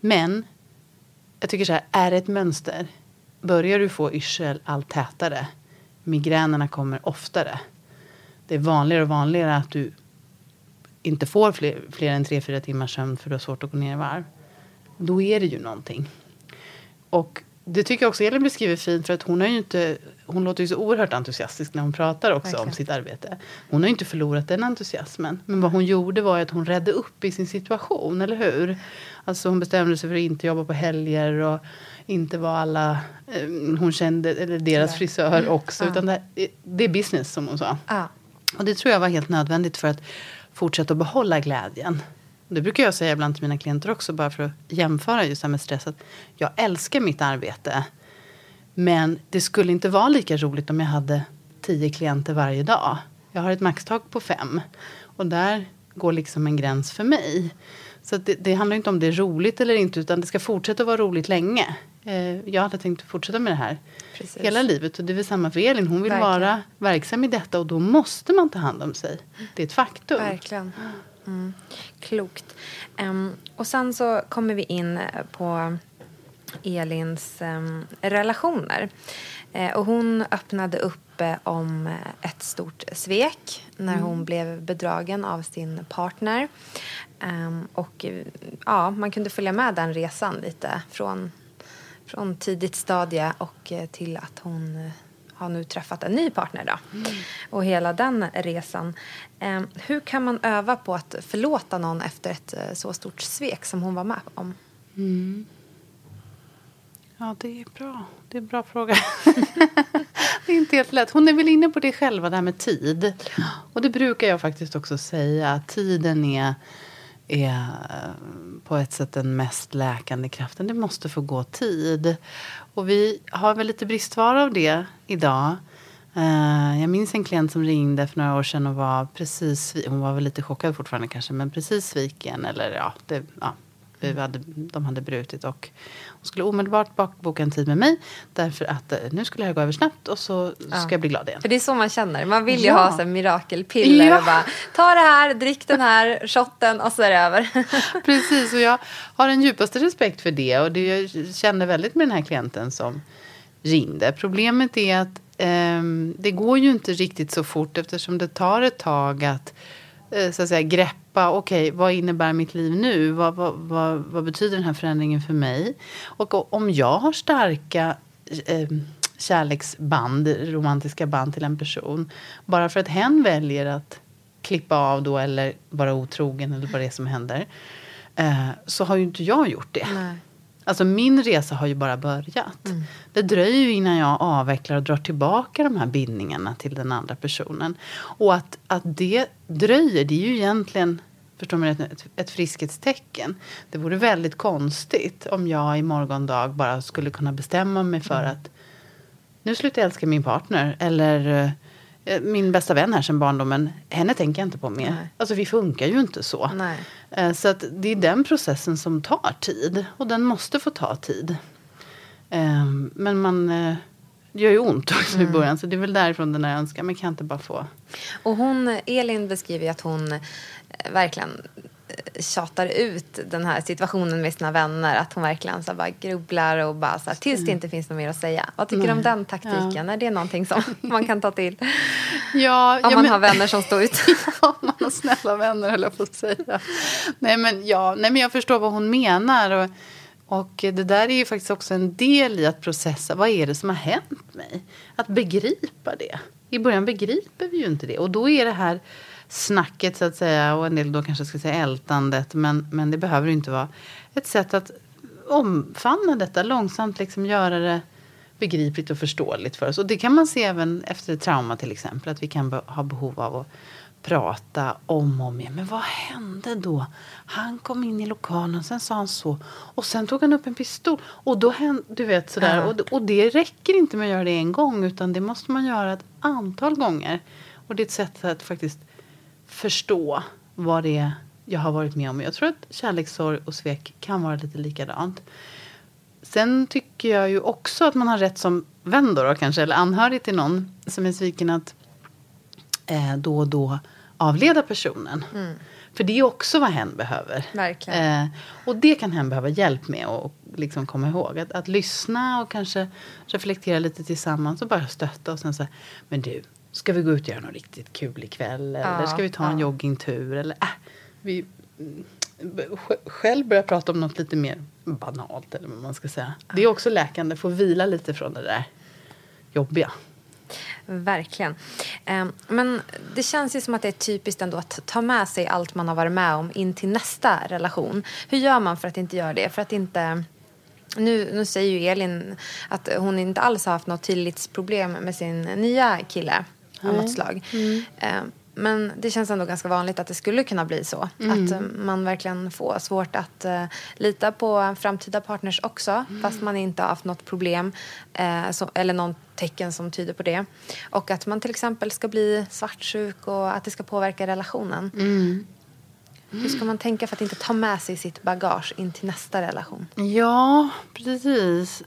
G: Men jag tycker så här, är det ett mönster? Börjar du få yrsel allt tätare? Migränerna kommer oftare. Det är vanligare och vanligare att du inte får fler, fler än tre fyra timmars sömn för du har svårt att gå ner i varv. Då är det ju någonting. Och det tycker jag också Elin beskriver fint för att hon har ju inte hon låter ju så oerhört entusiastisk när hon pratar också
C: Verkligen.
G: om sitt arbete. Hon har inte förlorat den entusiasmen. Men vad hon gjorde var att hon redde upp i sin situation, eller hur? Alltså hon bestämde sig för att inte jobba på helger och inte vara alla eh, hon kände, eller deras frisör också. Utan det, här- det är business som hon sa.
C: Ja.
G: Och det tror jag var helt nödvändigt för att fortsätta att behålla glädjen. Det brukar jag säga ibland till mina klienter också, bara för att jämföra just det här med stress. Att jag älskar mitt arbete. Men det skulle inte vara lika roligt om jag hade tio klienter varje dag. Jag har ett maxtak på fem. Och där går liksom en gräns för mig. Så det, det handlar inte om det är roligt eller inte, utan det ska fortsätta vara roligt länge. Eh, jag hade tänkt fortsätta med det här
C: Precis.
G: hela livet. Och det är väl samma för Elin. Hon vill
C: Verkligen.
G: vara verksam i detta och då måste man ta hand om sig. Det är ett faktum.
C: Verkligen. Mm. Klokt. Em, och sen så kommer vi in eh, på Elins em, relationer. Eh, och hon öppnade upp eh, om eh, ett stort svek när hon blev bedragen av sin partner. Em, och ja, man kunde följa med den resan lite från, från tidigt stadie och till att hon har nu träffat en ny partner. Då. Och hela den resan. Eh, hur kan man öva på att förlåta någon efter ett så stort svek som hon var med om?
G: Ja, det är bra. Det är en bra fråga. *laughs* det är inte helt lätt. Hon är väl inne på det själva, det här med tid. Och det brukar jag faktiskt också säga. att Tiden är, är eh, på ett sätt den mest läkande kraften. Det måste få gå tid. Och vi har väl lite bristvara av det idag. Eh, jag minns en klient som ringde för några år sedan och var precis, hon var väl lite chockad fortfarande kanske, men precis sviken. Eller ja, det, ja vi hade, de hade brutit och hon skulle omedelbart bak- boka en tid med mig därför att eh, nu skulle här gå över snabbt och så ska jag bli glad igen.
C: För det är så man känner. Man vill ju
G: Ja.
C: ha så mirakelpiller
G: Ja.
C: och bara ta det här, drick den här shotten och så är det över. *laughs*
G: Precis, och jag har den djupaste respekt för det. Och det jag kände väldigt med den här klienten som ringde. Problemet är att ehm, det går ju inte riktigt så fort eftersom det tar ett tag att eh, Eh, så att säga, greppa, okej, vad innebär mitt liv nu? Vad, vad, vad, vad betyder den här förändringen för mig? Och om jag har starka eh, kärleksband, romantiska band till en person, bara för att hen väljer att klippa av då eller vara otrogen eller vad det är som händer, eh, så har ju inte jag gjort det.
C: Nej.
G: Alltså min resa har ju bara börjat. Det dröjer ju innan jag avvecklar och drar tillbaka de här bindningarna till den andra personen. Och att, att det dröjer, det är ju egentligen förstår man, ett, ett, friskhetstecken. Det vore väldigt konstigt om jag i morgondag bara skulle kunna bestämma mig för att nu slutar jag älska min partner. Eller eh, min bästa vän här sedan barndomen, henne tänker jag inte på mer.
C: Nej.
G: Alltså vi funkar ju inte så.
C: Nej.
G: Eh, Så att det är den processen som tar tid. Och den måste få ta tid. Eh, Men man eh, det gör ju ont också i början. Så det är väl därifrån den här önskan. Men kan inte bara få...
C: Och hon, Elin beskriver ju att hon eh, verkligen eh, tjatar ut den här situationen med sina vänner. Att hon verkligen så bara grubblar och bara så här, tills det inte finns något mer att säga. Vad tycker du om den taktiken? Är det någonting som man kan ta till?
G: Ja,
C: Om man har vänner som står ut. *laughs*
G: Ja, man har snälla vänner höll jag på att säga. Nej men, ja, nej, men jag förstår vad hon menar. Och, och det där är ju faktiskt också en del i att processa. Vad är det som har hänt mig? Att begripa det. I början begriper vi ju inte det. Och då är det här snacket så att säga. Och en del då kanske ska säga ältandet. Men, men det behöver inte vara. Ett sätt att omfamna detta. Långsamt liksom göra det begripligt och förståeligt för oss. Och det kan man se även efter trauma till exempel. Att vi kan be- ha behov av att prata om och om igen. Men vad hände då? Han kom in i lokalen och sen sa han så. Och sen tog han upp en pistol. Och då hände, du vet sådär.
C: Ja.
G: Och, och det räcker inte med att göra det en gång. Utan det måste man göra ett antal gånger. Och det är ett sätt att faktiskt förstå vad det är jag har varit med om. Jag tror att kärlekssorg och svek kan vara lite likadant. Sen tycker jag ju också att man har rätt som vän då, då kanske, eller anhörig till någon som är sviken att eh, då och då avleda personen. För det är också vad hen behöver. Eh, och det kan hen behöva hjälp med och liksom komma ihåg. Att, att lyssna och kanske reflektera lite tillsammans och bara stötta och sen här, men du, ska vi gå ut och göra något riktigt kul ikväll? Eller
C: Ja,
G: ska vi ta en
C: ja.
G: joggingtur? Eller äh, vi mm, själv börja prata om något lite mer banalt eller vad man ska säga. Det är också läkande, få vila lite från det där jobbiga.
C: Verkligen. Ehm, Men det känns ju som att det är typiskt ändå att ta med sig allt man har varit med om in till nästa relation. Hur gör man för att inte göra det? För att inte... Nu, nu säger ju Elin att hon inte alls har haft något tillitsproblem med sin nya kille av något slag. Ehm, Men det känns ändå ganska vanligt att det skulle kunna bli så. Att eh, man verkligen får svårt att eh, lita på framtida partners också. Fast man inte har haft något problem eh, eller någon tecken som tyder på det. Och att man till exempel ska bli svartsjuk och att det ska påverka relationen. Hur ska man tänka för att inte ta med sig sitt bagage in till nästa relation?
G: Ja, precis.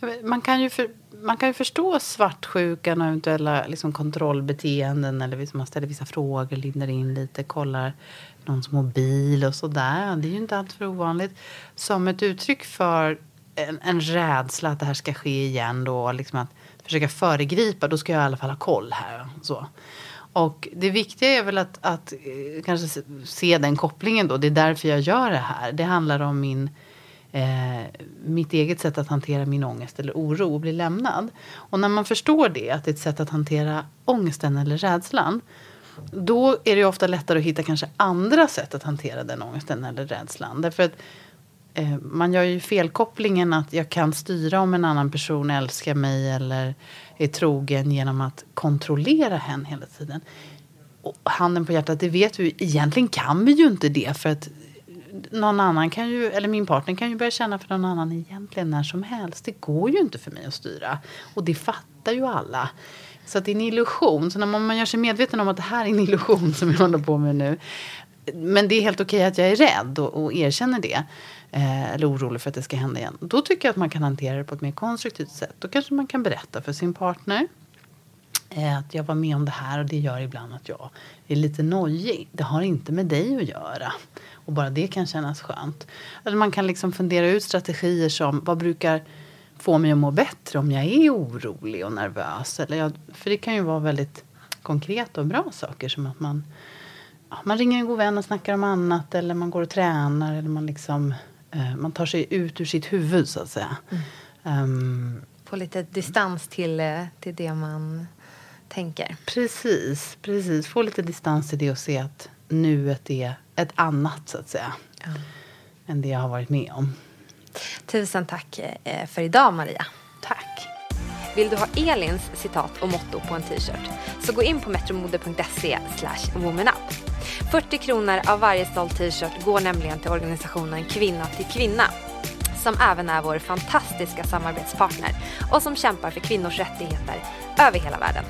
G: Vet, man, kan ju för, man kan ju förstå svartsjukan och eventuella liksom, kontrollbeteenden. Eller liksom, man ställer vissa frågor, lindar in lite, kollar någons mobil och sådär. Det är ju inte allt för ovanligt. Som ett uttryck för en, en rädsla att det här ska ske igen. Då, liksom att försöka föregripa, då ska jag i alla fall ha koll här. Så. Och det viktiga är väl att, att eh, kanske se- se den kopplingen då. Det är därför jag gör det här. Det handlar om min, eh, mitt eget sätt att hantera min ångest eller oro och bli lämnad. Och när man förstår det, att det är ett sätt att hantera ångesten eller rädslan. Då är det ju ofta lättare att hitta kanske andra sätt att hantera den ångesten eller rädslan. Därför att eh, man gör ju felkopplingen att jag kan styra om en annan person älskar mig eller är trogen genom att kontrollera hen hela tiden. Och handen på hjärtat, det vet vi egentligen kan vi ju inte det för att någon annan kan ju, eller min partner kan ju börja känna för någon annan egentligen när som helst. Det går ju inte för mig att styra. Och det fattar ju alla. Så att det är en illusion. Så när man, man gör sig medveten om att det här är en illusion som jag håller på med nu. Men det är helt okej att jag är rädd och, och erkänner det. Eh, eller orolig för att det ska hända igen. Då tycker jag att man kan hantera det på ett mer konstruktivt sätt. Då kanske man kan berätta för sin partner. Eh, att jag var med om det här och det gör ibland att jag är lite nojig. Det har inte med dig att göra. Och bara det kan kännas skönt. Eller man kan liksom fundera ut strategier som vad brukar få mig att må bättre om jag är orolig och nervös. Eller jag, för det kan ju vara väldigt konkreta och bra saker som att man, ja, man ringer en god vän och snackar om annat eller man går och tränar eller man liksom eh, man tar sig ut ur sitt huvud så att säga. Ehm,
C: Få lite distans till, eh, till det man tänker.
G: Precis, precis. Få lite distans till det och se att nuet är ett annat så att säga. Än det jag har varit med om.
C: Tusen tack eh, för idag Maria.
G: Tack.
E: Vill du ha Elins citat och motto på en t-shirt? Så gå in på metromode.se slash womanup. 40 kronor av varje såld t-shirt går nämligen till organisationen Kvinna till kvinna som även är vår fantastiska samarbetspartner och som kämpar för kvinnors rättigheter över hela världen.